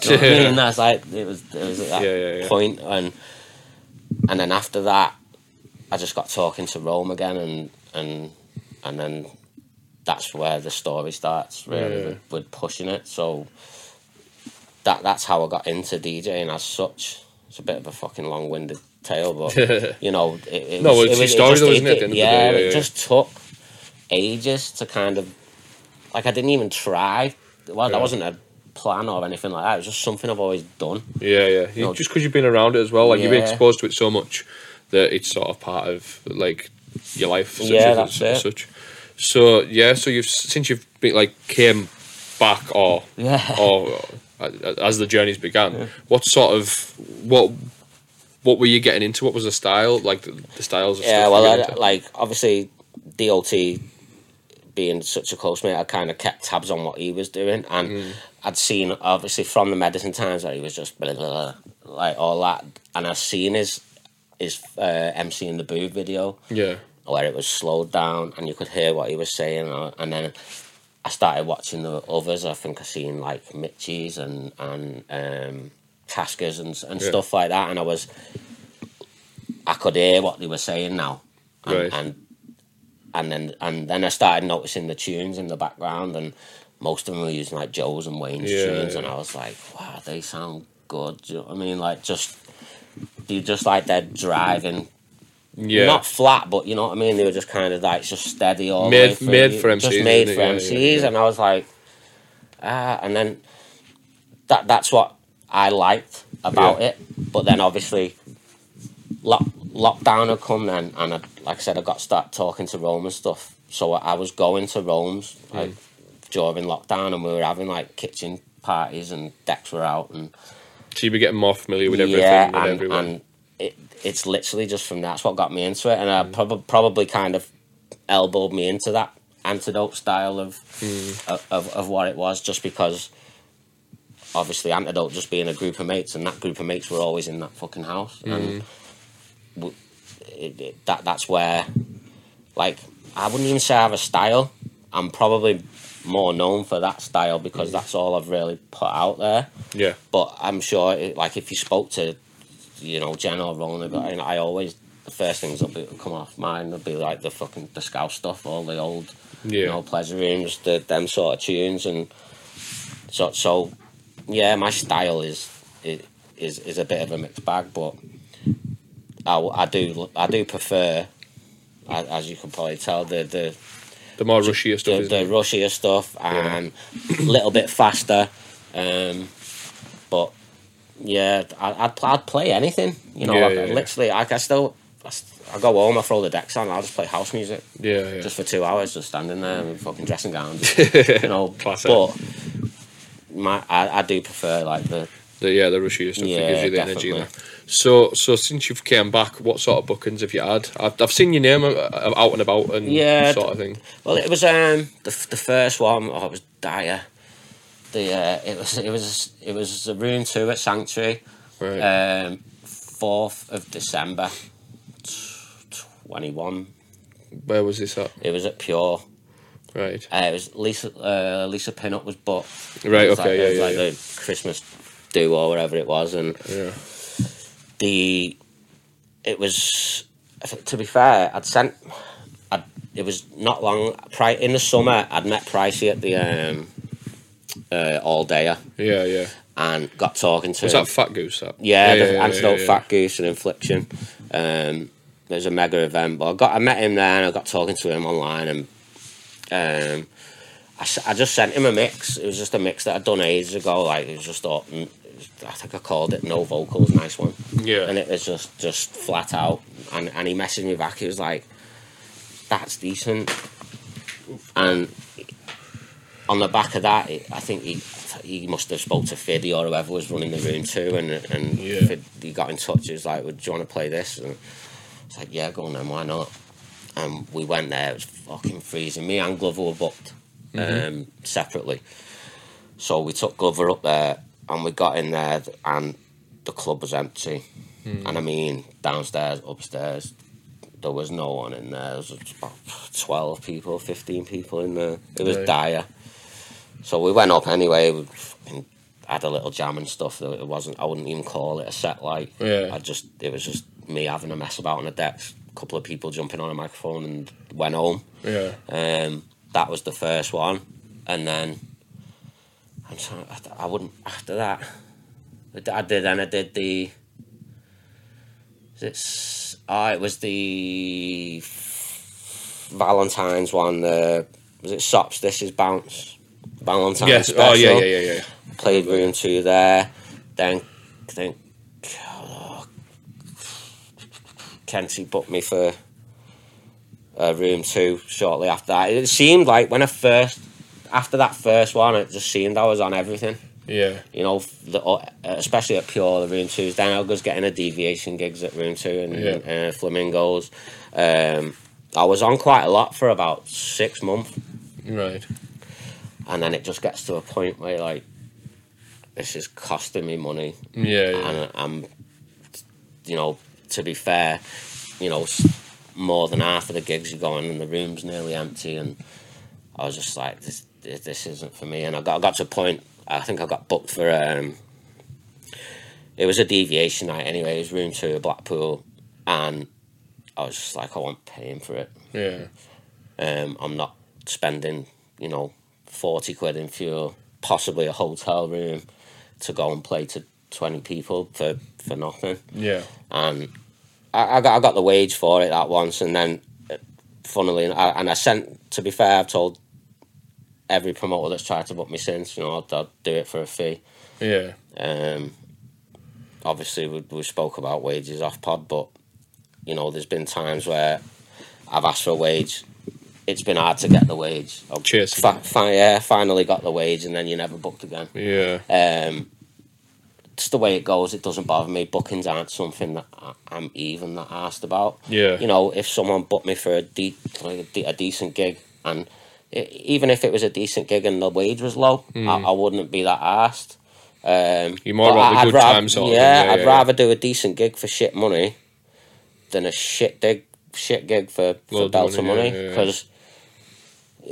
Do you know what I mean? That's like it was. It was at that yeah, yeah. point, and and then after that, I just got talking to Rome again, and and and then that's where the story starts really Yeah. with, with pushing it. So that that's how I got into DJing as such. It's a bit of a fucking long winded tale, but you know, it, it No, was, it's it was, story just, though, isn't it, at the end of the yeah, day? Yeah, it just took ages to kind of like I didn't even try. Well, Yeah. that wasn't a plan or anything like that. It was just something I've always done. Yeah, yeah. You- No. Just because you've been around it as well, like you've been exposed to it so much that it's sort of part of like your life. Such Yeah, that's it. such. So yeah, so you've since you've been like came back or Yeah. or uh, as the journeys began, what sort of what what were you getting into? What was the style like the, the styles? Of Yeah, well, I, like obviously, DOT being such a close mate, I kind of kept tabs on what he was doing, and Mm. I'd seen obviously from the medicine times that he was just blah, blah, blah, like all that, and I've seen his his uh, MC in the booth video yeah, where it was slowed down and you could hear what he was saying, uh, and then. I started watching the others. I think I seen like Mitchies and and um, Cascas and and Yeah. stuff like that, and I was I could hear what they were saying now, and, Right. and and then and then I started noticing the tunes in the background, and most of them were using like Joe's and Wayne's Yeah, tunes, and. I was like, wow, they sound good. Do you know what I mean? Like just they just like they're driving, yeah. not flat, but you know what I mean. They were just kind of like just steady all the Made- way through. made for just made for? Yeah, MCs, yeah, and I was like, ah, and then that that's what I liked about it. But then obviously, lock, lockdown had come then, and I, like I said, I got to start talking to Rome and stuff. So I was going to Rome's like during lockdown, and we were having like kitchen parties, and decks were out, and so you were getting more familiar with everything yeah, and, and, everyone. and it, it's literally just from that's what got me into it, and I Mm. prob- probably kind of elbowed me into that antidote style of, Mm. of of of what it was, just because obviously antidote just being a group of mates, and that group of mates were always in that fucking house, Mm. and w- it, it, that that's where, like, I wouldn't even say I have a style. I'm probably more known for that style Mm. because that's all I've really put out there yeah, but I'm sure, it, like, if you spoke to, you know, Jen or Roland, I, I always the first things that will come off mine would be like the fucking the scouse stuff, all the old, yeah. you know, pleasure rooms, the them sort of tunes, and so so, yeah, my style is is is, is a bit of a mixed bag, but I, I do I do prefer, as, as you can probably tell, the the the more rushier stuff. the, the rushier stuff and a little bit faster. Um, but yeah, I, I'd, I'd play anything. You know, Yeah, like, yeah, literally, like I still, I, I go home, I throw the decks on, I'll just play house music yeah, yeah. just for two hours, just standing there in fucking dressing gown. you know, Classic. but my I, I do prefer like the The, yeah, the rushier stuff that Yeah, gives you the energy. definitely. So, so since you've came back, what sort of bookings have you had? I've, I've seen your name uh, uh, out and about and Yeah, sort of thing. Well, it was um the the first one. Oh, it was dire. The uh, it was it was it was a room two at Sanctuary. Right. Um, fourth of December, twenty one. Where was this at? It was at Pier. Right. Uh, it was Lisa uh, Lisa Pinup was booked. Right. Was Okay. like, yeah. it was yeah. like yeah. the Christmas do or whatever it was, and yeah. The it was to be fair i'd sent I'd, it was not long in the summer i'd met pricey at the um uh, all dayer Yeah. Yeah. and got talking to Was him. that Fat Goose? That. yeah, the yeah, antidote yeah, fat goose and infliction um it was a mega event but i got i met him there and i got talking to him online and um I, I just sent him a mix it was just a mix that i'd done ages ago like it was just was- i think i called it no vocals nice one Yeah. and it was just just flat out. And and he messaged me back. He was like, "That's decent." And on the back of that, it, I think he he must have spoke to Fiddy or whoever was running the room too, and and Yeah. Fid, he got in touch. He was like, "Would you want to play this?" And it's like, "Yeah, go on then. Why not?" And we went there. It was fucking freezing. Me and Glover were booked um, separately, so we took Glover up there, and we got in there, and the club was empty. And I mean, downstairs, upstairs, there was no one in there. There was about 12 people, 15 people in there. It was Right. dire. So we went up anyway. We had a little jam and stuff. It wasn't, I wouldn't even call it a set like. Yeah. I just, it was just me having a mess about on the decks, a couple of people jumping on a microphone and went home. Yeah. Um, that was the first one, and then I'm trying. I, I wouldn't after that. I did, and I did the. It's ah, it was the Valentine's one. The was it Sops? This is bounce. Valentine's Yes. special. Oh yeah, yeah, yeah, yeah. Played room two there. Then then oh, Kenty booked me for uh, room two shortly after that. It seemed like when I first after that first one, it just seemed I was on everything. Yeah. You know, the, uh, especially at Pier, the room twos. Then I was getting a deviation gigs at room two and Yeah. uh, flamingos. Um, I was on quite a lot for about six months, Right. and then it just gets to a point where like, this is costing me money, Yeah. yeah. and I'm, you know, to be fair, you know, more than half of the gigs are going, and the room's nearly empty, and I was just like, this, this, isn't for me, and I got, I got to a point. I think I got booked for um. It was a deviation night anyway. It was room two at Blackpool, and I was just like, I want paying for it. Yeah. Um, I'm not spending, you know, forty quid in fuel, possibly a hotel room, to go and play to twenty people for for nothing. Yeah. And I, I got I got the wage for it that once, and then, uh, funnily, I, and I sent. To be fair, I've told every promoter that's tried to book me since, you know, I'll, I'll do it for a fee. Yeah. Um, obviously, we, we spoke about wages off pod, but you know, there's been times where I've asked for a wage. It's been hard to get the wage. I've Cheers. Fi- fi- yeah, finally got the wage, and then you're never booked again. Yeah. Um, it's the way it goes. It doesn't bother me. Bookings aren't something that I'm even that asked about. Yeah. You know, if someone booked me for a de- like a, de- a decent gig, and even if it was a decent gig and the wage was low, I, I wouldn't be that asked. Um, Hmm. You're more about the I'd good rath- time sort yeah, yeah, I'd yeah, rather do a decent gig for shit money than a shit dig shit gig for, for Loads of belts of money, yeah, yeah, yeah. because.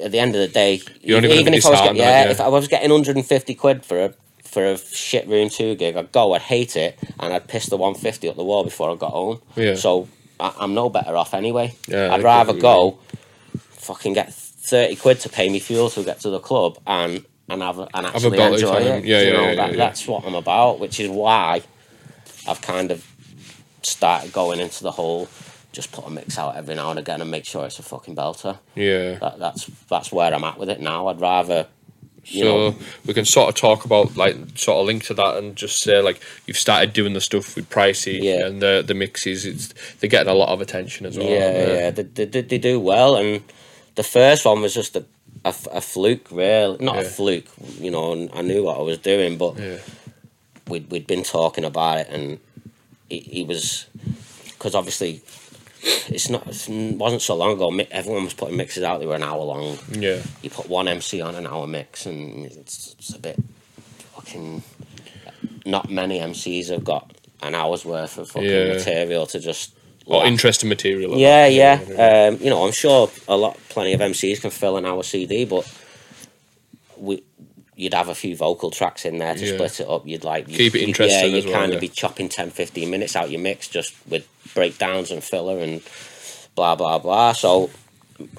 At the end of the day, You're gonna even if I was getting, yeah, yeah. if I was getting 150 quid for a for a shit room two gig, I'd go, I'd hate it, and I'd piss the 150 up the wall before I got home. Yeah. So I, I'm no better off anyway. Yeah, I'd rather you go, fucking get 30 quid to pay me fuel to get to the club and and have and actually belter enjoy it. Yeah, you yeah, know, yeah, that, yeah. That's what I'm about, which is why I've kind of started going into the whole just put a mix out every now and again and make sure it's a fucking belter. Yeah. That, that's that's where I'm at with it now. I'd rather you so know we can sort of talk about like sort of link to that and just say like you've started doing the stuff with Pricey Yeah. and the the mixes. It's they're getting a lot of attention as well. yeah, yeah, they, they, they, they do well. And the first one was just a, a, a fluke, really. Not a fluke, you know, I knew what I was doing, but Yeah. we'd, we'd been talking about it, and he, he was. Because obviously, it's not, it wasn't so long ago, everyone was putting mixes out, they were an hour long. Yeah. You put one MC on an hour mix, and it's, it's a bit fucking. Not many MCs have got an hour's worth of fucking Yeah. material to just. Or interesting material. Yeah, that. yeah. Um, you know, I'm sure a lot, plenty of MCs can fill an hour CD, but we, you'd have a few vocal tracks in there to Yeah. split it up. You'd like Keep it you'd- interesting Yeah, as you'd well, kind yeah. of be chopping 10, 15 minutes out your mix just with breakdowns and filler and blah blah blah. So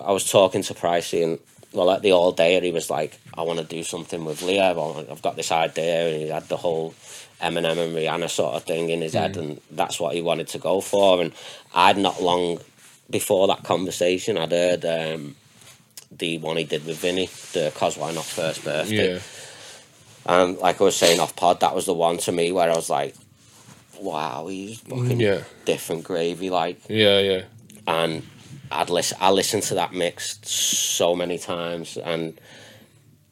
I was talking to Pricey and well, at the all day, and he was like, "I want to do something with Leah. I've got this idea," and he had the whole Eminem and Rihanna sort of thing in his head, Mm. and that's what he wanted to go for. And I'd not long before that conversation, I'd heard um, the one he did with Vinny, the Why Not First Birthday. Yeah. And like I was saying off pod, that was the one to me where I was like, "Wow, he's fucking Yeah. different gravy." Like, Yeah. Yeah. and I'd listen. I listened to that mix so many times, and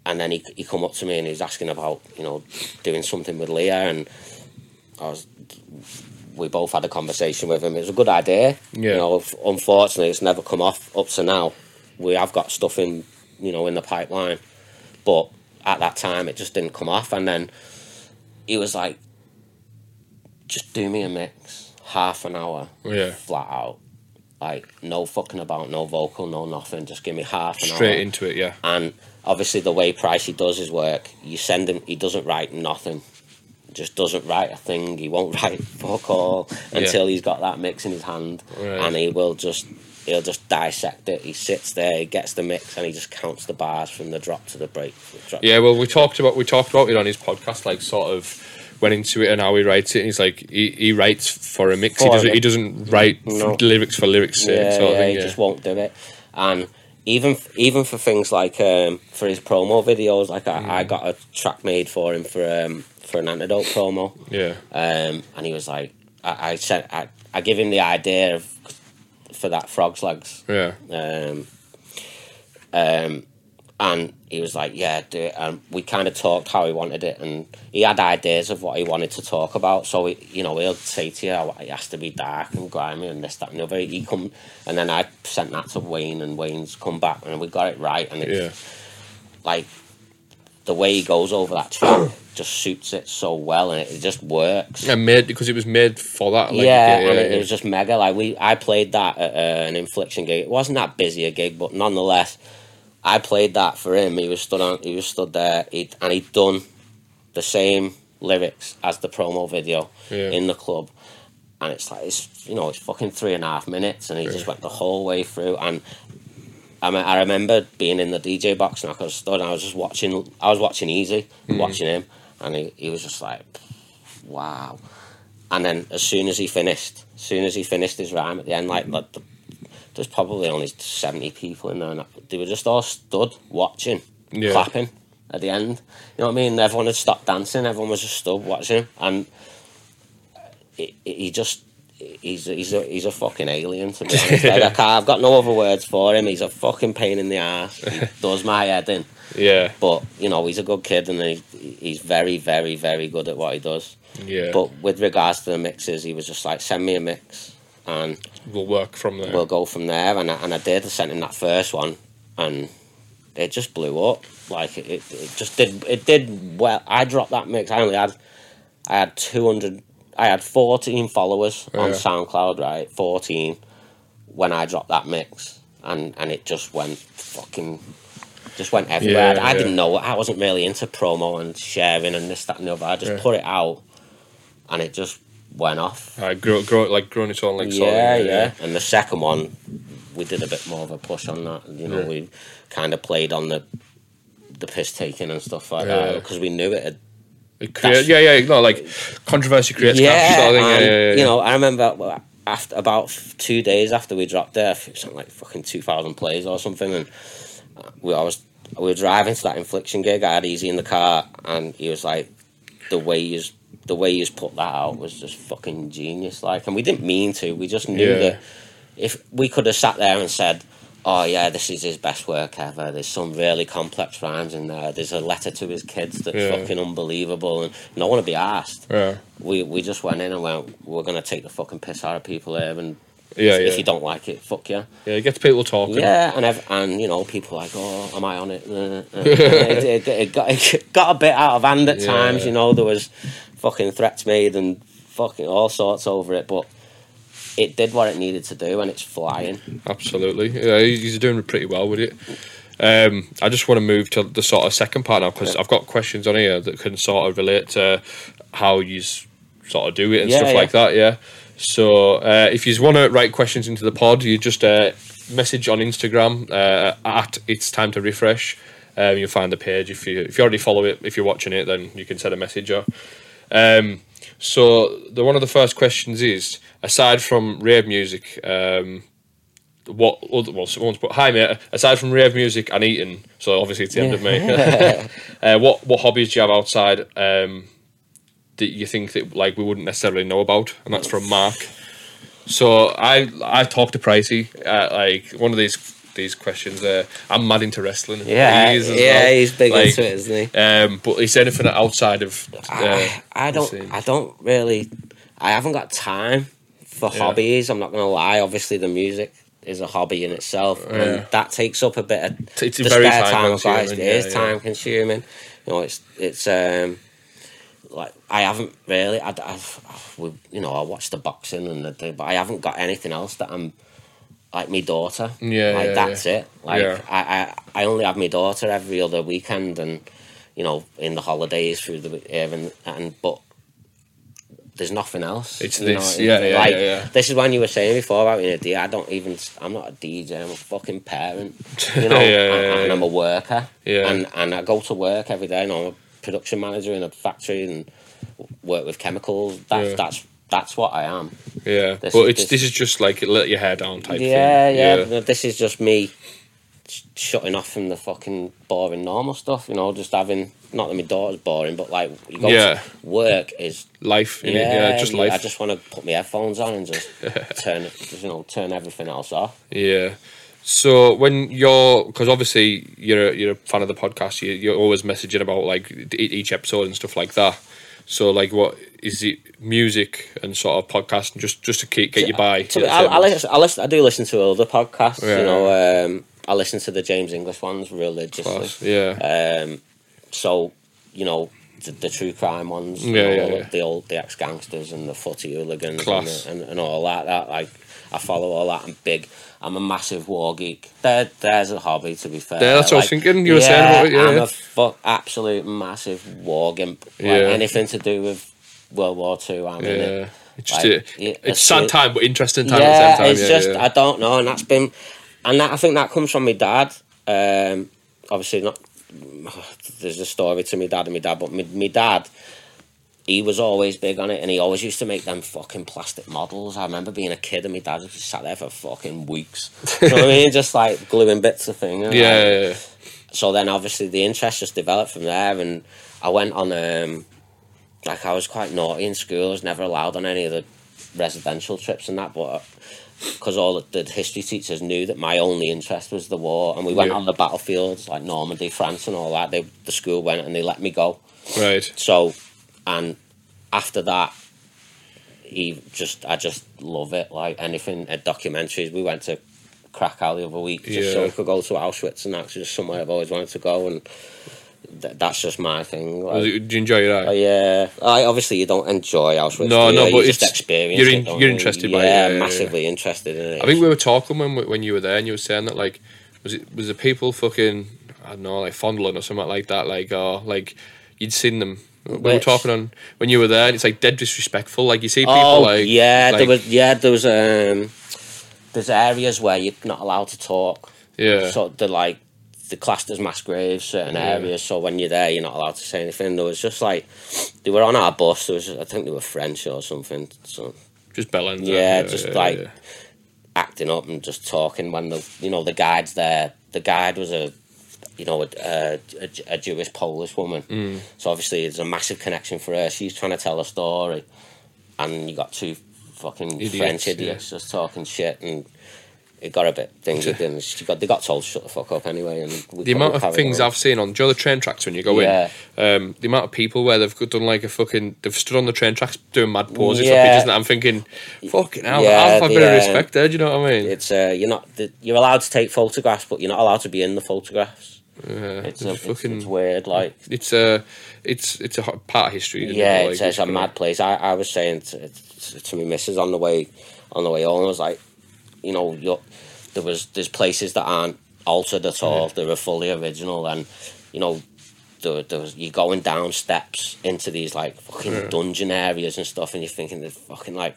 and then he he come up to me and he's asking about you know doing something with Leah, and I was. We both had a conversation with him. It was a good idea. Yeah. You know, unfortunately, it's never come off up to now. We have got stuff in, you know, in the pipeline, but at that time, it just didn't come off. And then he was like, "Just do me a mix, half an hour, Yeah. flat out." Like no fucking about, no vocal, no nothing. Just give me half an Straight hour. into it. Yeah. And obviously, the way Pricey does his work, you send him. He doesn't write nothing. Just doesn't write a thing. He won't write fuck all until he's got that mix in his hand, Right. and he will just. He'll just dissect it. He sits there, he gets the mix, and he just counts the bars from the drop to the break. Drop Yeah, well, we talked about we talked about it on his podcast, like sort of went into it and how he writes it. And he's like he, he writes for a mix. For he doesn't he doesn't write No. lyrics for lyrics' sake. yeah, sort of yeah, thing. he Yeah. just won't do it. And even even for things like um, for his promo videos, like I, I got a track made for him for um, for an antidote promo, Yeah. um, and he was like, I, I said I, I give him the idea of for that frogs legs, Yeah. um, um, and he was like, "Yeah, do it." And we kind of talked how he wanted it, and he had ideas of what he wanted to talk about. So, he, you know, he'll say to you, oh, "It has to be dark and grimy and this, that, and the other." He come, and then I sent that to Wayne, and Wayne's come back, and we got it right. And it's Yeah. like the way he goes over that track just suits it so well, and it, it just works. And made because it was made for that. Like, yeah, and it, it was just mega. Like we, I played that at uh, an infliction gig. It wasn't that busy a gig, but nonetheless, I played that for him. He was stood on, he was stood there, he and he'd done the same lyrics as the promo video Yeah. in the club. And it's like it's you know it's fucking three and a half minutes, and he just went the whole way through. And I mean, I remember being in the DJ box, and I was stood, and I was just watching. I was watching Easy, Mm. watching him, and he, he was just like, wow. And then as soon as he finished, as soon as he finished his rhyme at the end, like, like the, there's probably only seventy people in there, and they were just all stood watching, Yeah. clapping at the end. You know what I mean? Everyone had stopped dancing. Everyone was just stood watching, and he, he just. He's he's a he's a fucking alien to be honest. Like, I can't, I've got no other words for him. He's a fucking pain in the ass. He does my head in. Yeah. But you know he's a good kid and he, he's very very very good at what he does. Yeah. But with regards to the mixes, he was just like, send me a mix and we'll work from there. we'll go from there. And I, and I did. I sent him that first one, and it just blew up. Like it, it, just did. It did well. I dropped that mix. I only had, I had two hundred. I had fourteen followers on SoundCloud. Right, fourteen. When I dropped that mix, and and it just went fucking. Just went everywhere. Yeah, I, I yeah. didn't know. I wasn't really into promo and sharing and this, that, and the other. I just Yeah. put it out, and it just went off. I grow, grow, like growing its own like sort of- Yeah, yeah. And the second one, we did a bit more of a push on that. You know, Yeah. we kind of played on the the piss taking and stuff like Yeah. that because we knew it. Had, It create, yeah, yeah, no, like controversy creates yeah, sort of thing. Yeah, and, yeah, yeah, you know, I remember well, after about two days after we dropped there, I think something like fucking two thousand plays or something, and uh, we I was we were driving to that infliction gig. I had Easy in the car, and he was like, the way you the way he's put that out was just fucking genius. Like, and we didn't mean to. We just knew Yeah. that if we could have sat there and said, "Oh yeah, this is his best work ever," there's some really complex rhymes in there. There's a letter to his kids that's Yeah. fucking unbelievable, and no one would be asked. yeah, We we just went in and went, "We're gonna take the fucking piss out of people here, and yeah, if, yeah. if you don't like it, fuck you." yeah, it gets people talking. Yeah, and ev- and you know people like, oh, am I on it? It, it, it, got, it got a bit out of hand at Yeah. times. You know, there was fucking threats made and fucking all sorts over it, but it did what it needed to do, and it's flying. Absolutely. Yeah, he's doing pretty well with it. Um, I just want to move to the sort of second part now because I've got questions on here that can sort of relate to how you sort of do it and Yeah, stuff yeah. like that. Yeah. So uh, if you want to write questions into the pod, you just uh, message on Instagram uh, at it's time to riffresh. Um, you'll find the page if you if you already follow it. If you're watching it, then you can send a message. Or, um, so the one of the first questions is aside from rave music, um, what other well someone's put hi mate aside from rave music and eating so obviously it's the end of me. Uh, what what hobbies do you have outside um that you think that like we wouldn't necessarily know about? And that's from mark. So i i talked to pricey uh, like one of these these questions uh, i'm mad into wrestling Yeah, He yeah, well. he's big Like, into it, isn't he? um but is anything outside of uh, I, I don't. I don't really. I haven't got time for Yeah. hobbies. I'm not gonna lie. Obviously, the music is a hobby in itself, Yeah. and that takes up a bit of it's the very spare time. It is yeah, time consuming. You know, it's it's um like I haven't really. I, I've, I've you know I watch the boxing and the, the but I haven't got anything else that I'm like my daughter. Yeah, like yeah, that's it. Like Yeah. I, I I only have my daughter every other weekend and you know in the holidays through the year um, and and but. There's nothing else. It's this, yeah, yeah, like, yeah, yeah. This is when you were saying before about being a DJ. I don't even. I'm not a DJ. I'm a fucking parent. You know, Yeah, yeah, and, yeah, and yeah. I'm a worker. Yeah. And and I go to work every day. And I'm a production manager in a factory and work with chemicals. That's Yeah. that's that's what I am. yeah This but it's this- this is just like let your hair down type yeah, thing yeah, no, This is just me sh- shutting off from the fucking boring normal stuff. You know, just having not that my daughter's boring, but like you go Yeah. to work is life. yeah, yeah, just life. I just want to put my headphones on and just turn it, just, you know, turn everything else off. Yeah. So when you're, because obviously you're a, you're a fan of the podcast, you, you're always messaging about like each episode and stuff like that. So like, what is it? Music and sort of podcasting just just to keep get you by. To, I, I, listen, I listen. I do listen to other podcasts. Yeah. You know, um, I listen to the James English ones religiously. Class, Yeah. Um, so you know the, the true crime ones, you Yeah, know, yeah, yeah. the old the ex gangsters and the footy hooligans and, the, and and all that. That like I follow all that. I'm big. I'm a massive war geek. There, there's a hobby to be fair. Yeah, that's what I was thinking. You were saying about it, yeah, I'm a fuck absolute massive war gimp. Like, Yeah. anything to do with World War Two, I'm in it. It's just like, a, it's it's- sad time, but interesting time yeah, at the same time. it's yeah, just yeah. I don't know, and that's been, and that I think that comes from my dad. Um, obviously, not. There's a story to my dad and my dad, but my, my dad, he was always big on it, and he always used to make them fucking plastic models. I remember being a kid, and my dad just sat there for fucking weeks. you know what I mean? Just like gluing bits of thing. yeah, yeah, yeah. So then, obviously, the interest just developed from there, and I went on. Um, like I was quite naughty in school. I was never allowed on any of the residential trips and that, but because all the, the history teachers knew that my only interest was the war, and we went Yeah. on the battlefields like Normandy, France, and all that. They the school went and they let me go. Right. So, and after that, he just I just love it. Like anything at documentaries, we went to Krakow the other week just so we could go to Auschwitz, and that's just somewhere I've always wanted to go, and th- that's just my thing. Like, it- Did you enjoy that? uh, yeah, I obviously you don't enjoy Auschwitz. No, no, you? but you just it's- experience. you're in- don't you're you? interested yeah, by it, yeah, yeah, massively interested in it. I think we were talking when when you were there, and you were saying that like was it was the people fucking I don't know like fondling or something like that, like or like you'd seen them. We were talking on when you were there, and it's like dead disrespectful. Like you see people oh like yeah, like, there was yeah there was um there's areas where you're not allowed to talk. yeah, So they're like the classed as mass graves, certain Yeah. areas. So when you're there, you're not allowed to say anything. There was just like they were on our bus. There was I think they were French or something. So just bellends. out, Yeah, just like- yeah. acting up and just talking when the you know the guide's there. The guide was a you know a, a, a- Jewish Polish woman, Mm. so obviously there's a massive connection for her. She's trying to tell a story, and you got two fucking Idiots, French yeah. idiots just talking shit, and it got a bit thingy. and she got they got told to shut the fuck up anyway. And the amount of things. I've seen on do you know the train tracks when you go Yeah. in, um, the amount of people where they've done like a fucking they've stood on the train tracks doing mad poses for Yeah. pictures, and I'm thinking, fucking hell, Yeah, I've a bit of respect there. Do you know what I mean? It's uh, you're not the, you're allowed to take photographs, but you're not allowed to be in the photographs. Yeah, It's, it's a, fucking. it's weird, like. It's a, it's it's a part of history. isn't Yeah, it? it's, Like, it's a mad place. I, I was saying to, to, to my missus on the way on the way home, I was like, you know, you're, there was there's places that aren't altered at all. They were fully original, and you know, there, there was you're going down steps into these like fucking Yeah. dungeon areas and stuff, and you're thinking there's fucking like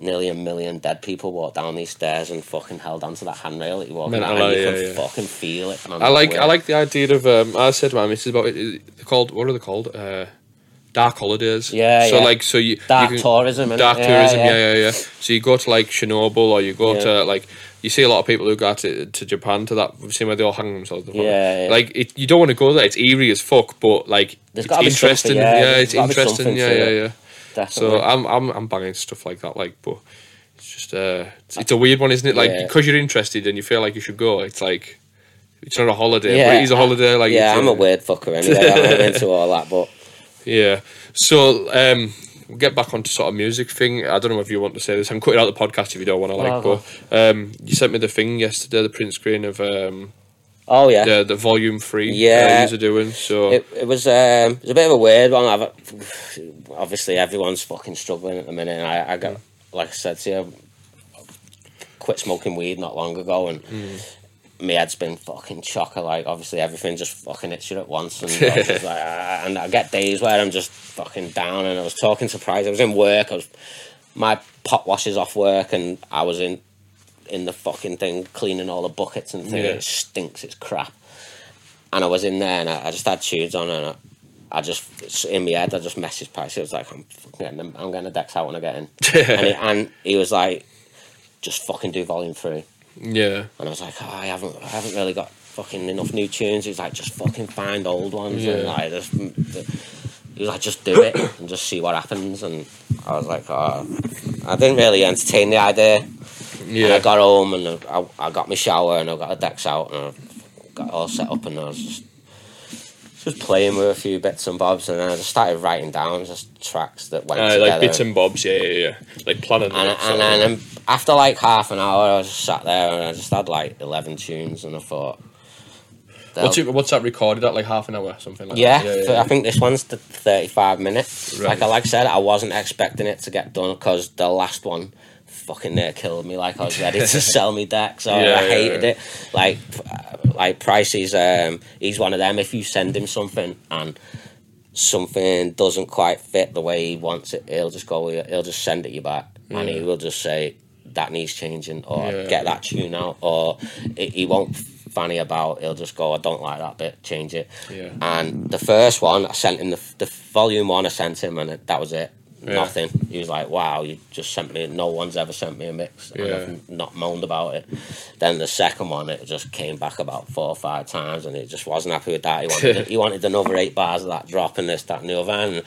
nearly a million dead people walk down these stairs and fucking held onto that handrail that you walk down, and you yeah, can yeah. fucking feel it. I like I like the idea of um, I said to my missus about it. They're called what are they called? Uh, dark holidays. Yeah, So yeah. like so you dark you can, tourism. dark Yeah, tourism. yeah. Yeah. yeah, yeah, So you go to like Chernobyl or you go Yeah. to like you see a lot of people who go to to Japan to that same way they all hang themselves. Yeah, yeah. Like it, you don't want to go there. It's eerie as fuck, but like There's it's gotta be something, interesting. yeah, Yeah, it's interesting. Yeah, yeah, yeah. Definitely. So I'm I'm I'm banging stuff like that. Like, but it's just uh, it's, it's a weird one, isn't it? Like Yeah. because you're interested and you feel like you should go. It's like it's not a holiday, but Yeah, it is a holiday. Like yeah, I'm a weird fucker anyway. I'm into all that, but Yeah. So um, we'll get back onto sort of music thing. I don't know if you want to say this. I'm cutting out the podcast if you don't want to. Like, No, but um, you sent me the thing yesterday, the print screen of um, oh yeah, the the volume three. Yeah. uh, you're doing. So it, it was um, it was a bit of a weird one. I've, obviously, everyone's fucking struggling at the minute. And I, I got, like I said to you, quit smoking weed not long ago, and my head's been fucking chocker. Like obviously, everything just fucking hits you at once, and I like, ah, and I get days where I'm just fucking down. And I was talking to Price. I was in work. I was my pot washes off work, and I was in in the fucking thing cleaning all the buckets and things. Yeah. It stinks. It's crap. And I was in there, and I, I just had tunes on, and I, I just in my head. I just messaged Price. It was like, I'm fucking getting, I'm getting the decks out when I get in, and, he, and he was like, just fucking do volume three. Yeah. And I was like, oh, I haven't, I haven't really got fucking enough new tunes. He was like, just fucking find old ones and like just. He was like, just do it and just see what happens. And I was like, oh, I didn't really entertain the idea. And I got home and I, I got my shower and I got the decks out and I got all set up and I was just just playing with a few bits and bobs and then I just started writing down just tracks that went Uh, together. like bits and bobs, yeah, yeah, yeah. Like planning. and, that sort and then after like half an hour, I just sat there and I just had like eleven tunes, and I thought. What's, it, what's that recorded at? Like half an hour, or something like yeah, that? th- I think this one's the thirty-five minutes. Right. Like I like I said, I wasn't expecting it to get done because the last one fucking near killed me. Like I was ready to sell me deck, so Yeah, I hated yeah. it. Like like Pricey's, um, he's one of them. If you send him something and something doesn't quite fit the way he wants it, he'll just go. He'll just send it you back, and he will just say that needs changing, or get that tune out, or he he won't fanny about. He'll just go, I don't like that bit, change it. Yeah. And the first one, I sent him the the volume one. I sent him, and it, that was it. Yeah. Nothing. He was like, "Wow, you just sent me. No one's ever sent me a mix, Yeah. I've not moaned about it." Then the second one, it just came back about four or five times, and he just wasn't happy with that. He wanted, he wanted another eight bars of that drop and this, that, and the other. And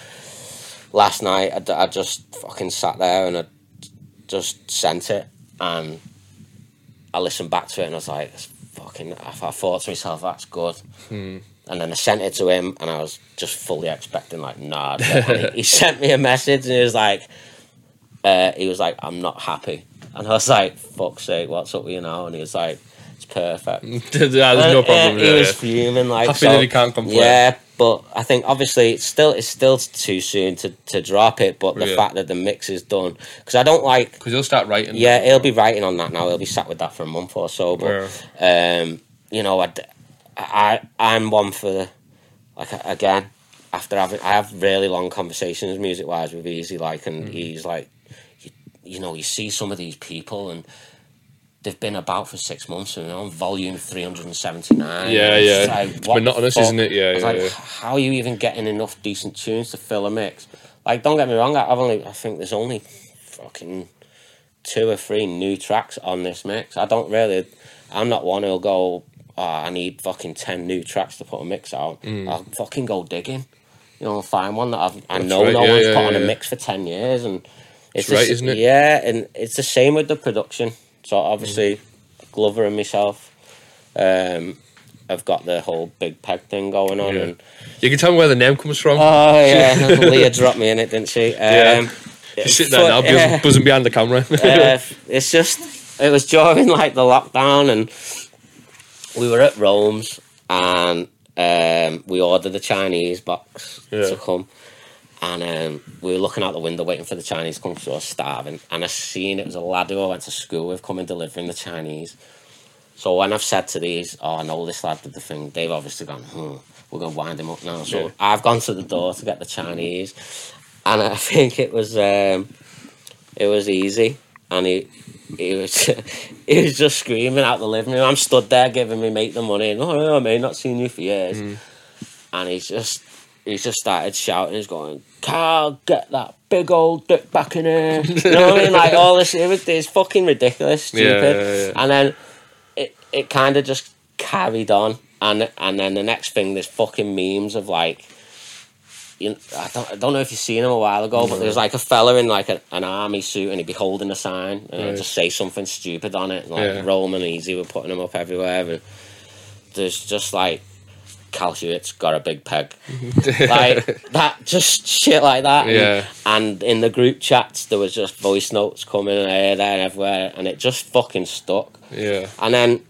last night, I just fucking sat there and I just sent it, and I listened back to it, and I was like, "It's "Fucking!" I, I thought to myself, "That's good." Hmm. And then I sent it to him, and I was just fully expecting, like, nah. definitely. he sent me a message, and he was like, uh, he was like, I'm not happy. And I was like, fuck's sake, what's up with you now? And he was like, it's perfect. yeah, there's no problem. uh, yeah, he was yeah. fuming, like, Happy so- that he can't complain. Yeah, but I think obviously it's still it's still too soon to, to drop it. But the Yeah. fact that the mix is done, because I don't like Because he'll start writing. yeah, he'll be writing on that now. He'll be sat with that for a month or so. But um, you know, I, I I'm one for like again after having I have really long conversations music wise with Easy like, and Mm. he's like, you, you know, you see some of these people and. They've been about for six months and on volume 379. Yeah, It's yeah. like, It's monotonous, fuck? isn't it? Yeah, yeah, like, yeah. how are you even getting enough decent tunes to fill a mix? Like, don't get me wrong, I've only, I think there's only fucking two or three new tracks on this mix. I don't really, I'm not one who'll go, oh, I need fucking 10 new tracks to put a mix out. I'll fucking go digging. You know, find one that I've, I Mm. That's know right, no yeah, one's yeah, put on a mix for 10 years. And it's the right, isn't it? Yeah, and it's the same with the production. So obviously, Glover and myself um, have got the whole big peg thing going on. Yeah. And You can tell me where the name comes from. Oh yeah, Leah dropped me in it, didn't she? Um, Yeah. Just sit there now, buzzing, uh, buzzing behind the camera. uh, it's just it was during like the lockdown, and we were at Rome's, and um, we ordered the Chinese box Yeah. to come, and um, we were looking out the window waiting for the Chinese to come because we were starving, and I seen it was a lad who I went to school with coming delivering the Chinese. So when I've said to these, oh, I know this lad did the thing, they've obviously gone, hmm, we're going to wind him up now. So Yeah. I've gone to the door to get the Chinese, and I think it was um, it was easy, and he he was he was just screaming out the living room. I'm stood there giving me mate the money, oh yeah, mate, not seen you for years, mm. and he's just he's just started shouting. He's going, Cal, get that big old dick back in here. You know what I mean? Like all this, it was it's fucking ridiculous, stupid. Yeah, yeah, yeah. And then it it kind of just carried on, and and then the next thing, there's fucking memes of like. You I don't, I don't know if you've seen him a while ago, but there's like a fella in like a, an army suit and he'd be holding a sign and Right. just say something stupid on it. Like Yeah. Roman Easy were putting them up everywhere. And there's just like Cal Hewitt's got a big peg. like that, just shit like that. And- Yeah. And, in the group chats, there was just voice notes coming in here, there, and everywhere, and it just fucking stuck. yeah. And then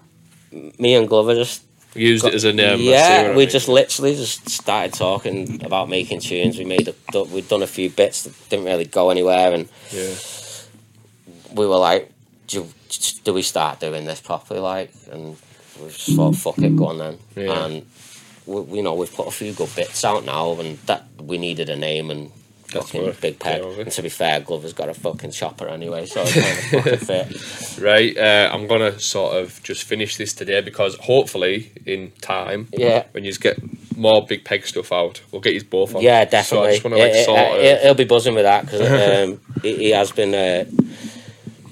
me and Glover just Used it as a name. Yeah, we mean. just literally just started talking about making tunes. We made a, we'd done a few bits that didn't really go anywhere, and Yeah. we were like, do, do we start doing this properly? Like, and we just thought, fuck it, go on then. Yeah. And we, we- you know, we've put a few good bits out now, and that we needed a name and. Fucking big peg. And to be fair, Glover's got a fucking chopper anyway, so it kind of fucking fit. Right, uh, I'm gonna sort of just finish this today because hopefully in time, Yeah. when you get more big peg stuff out, we'll get you both on. Yeah, So I definitely. just want to like It- sort it- of. he'll be buzzing with that because um, he, he has been. Uh,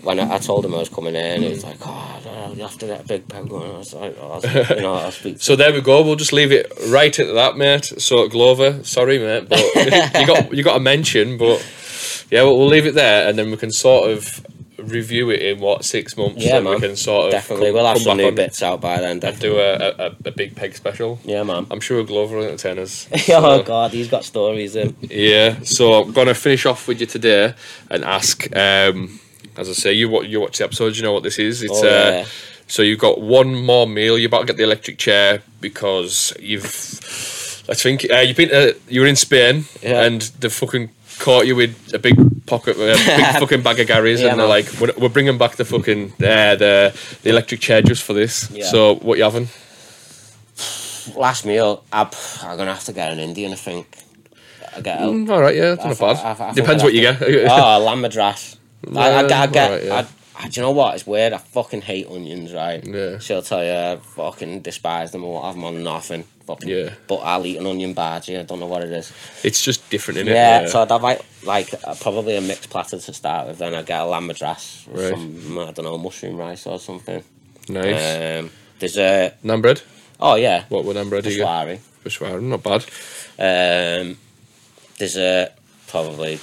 when I, I told him I was coming in, he was like, "Oh, you have to get a big peg going. I was like, oh, you know, I'll speak. So there we go. We'll just leave it right at that, mate. So Glover, sorry, mate, but you got you got a mention, but yeah, we'll, we'll leave it there, and then we can sort of review it in what six months. Yeah, and we man. can sort of Definitely, come- we'll have some new bits out by then. and Definitely. do a, a, a big peg special. yeah, man. I'm sure Glover will entertain us. oh God, he's got stories. Um, Yeah, so I'm gonna finish off with you today and ask. Um, as I say, you watch you watch the episodes, you know what this is. It's Oh, uh, so you've got one more meal. You're about to get the electric chair because you've. I think uh, you've been. Uh, you were in Spain Yeah. and they fucking caught you with a big pocket, a big fucking bag of Garys, Yeah, and they're man. like, we're, "We're bringing back the fucking uh, the the electric chair just for this." Yeah. So what you having? last meal, I'm, I'm gonna have to get an Indian. I think. I get. Mm, all right, yeah, that's I not bad. I- I think Depends what you get. oh, lamb madras. I, I, I, Yeah, get. alright, yeah. I, do you know what? It's weird. I fucking hate onions, right? Yeah. She'll tell you I fucking despise them. I won't have them on nothing. Fucking. Yeah. But I'll eat an onion bhaji. I don't know what it is. It's just different, innit? Yeah, so I'd have like, like uh, probably a mixed platter to start with. Then I'd get a lamb madras, Right. some I don't know mushroom rice or something. nice. Um, dessert. Naan bread. Oh yeah, What would naan bread do you get? Peshwari. Peshwari, not bad. Um, dessert probably.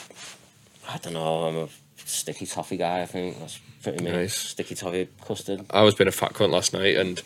I don't know. I'm a sticky toffee guy. I think that's pretty me. Nice. Sticky toffee custard. I was being a fat cunt last night, and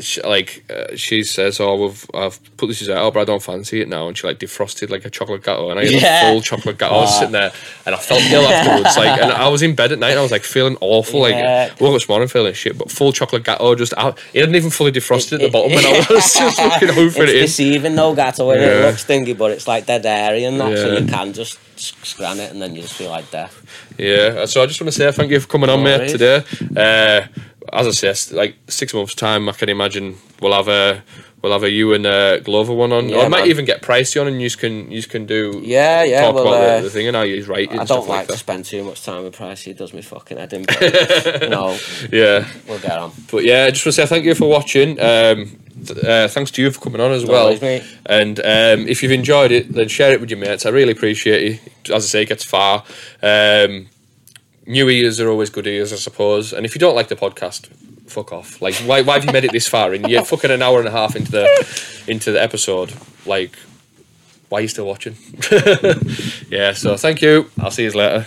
she, like uh, she says, "Oh, we've I've put this out, but I don't fancy it now." And she like defrosted like a chocolate gatto, and I ate Yeah. a full chocolate gatto. I was sitting there, and I felt ill afterwards. Like, and I was in bed at night, and I was like feeling awful. Yeah. Like, woke up this morning feeling shit, but full chocolate gatto just out. It hadn't even fully defrosted at the bottom, and I was just looking over it's it in. deceiving though, Gato. When Yeah. It looks stingy, but it's like dead airy and that, so you can just s- scran it and then you just feel like death. Yeah, so I just want to say thank you for coming on, No mate, today. Uh, as I say, like six months' time, I can imagine we'll have a we'll have a you and uh, Glover one on, Yeah, I might man. even get Pricey on, and you can you can do Yeah, yeah. talk well, about uh, the, the thing and how he's right I don't like like to spend too much time with Pricey. He does me fucking head in. No, Yeah, we'll get on. but yeah, I just want to say thank you for watching. Um, uh, thanks to you for coming on as well. worries. And um, if you've enjoyed it, then share it with your mates. I really appreciate you. As I say, it gets far. Um, new ears are always good ears, I suppose. And if you don't like the podcast, fuck off. Like, why, why have you made it this far? And you're fucking an hour and a half into the into the episode. Like, why are you still watching? yeah. So thank you. I'll see you later.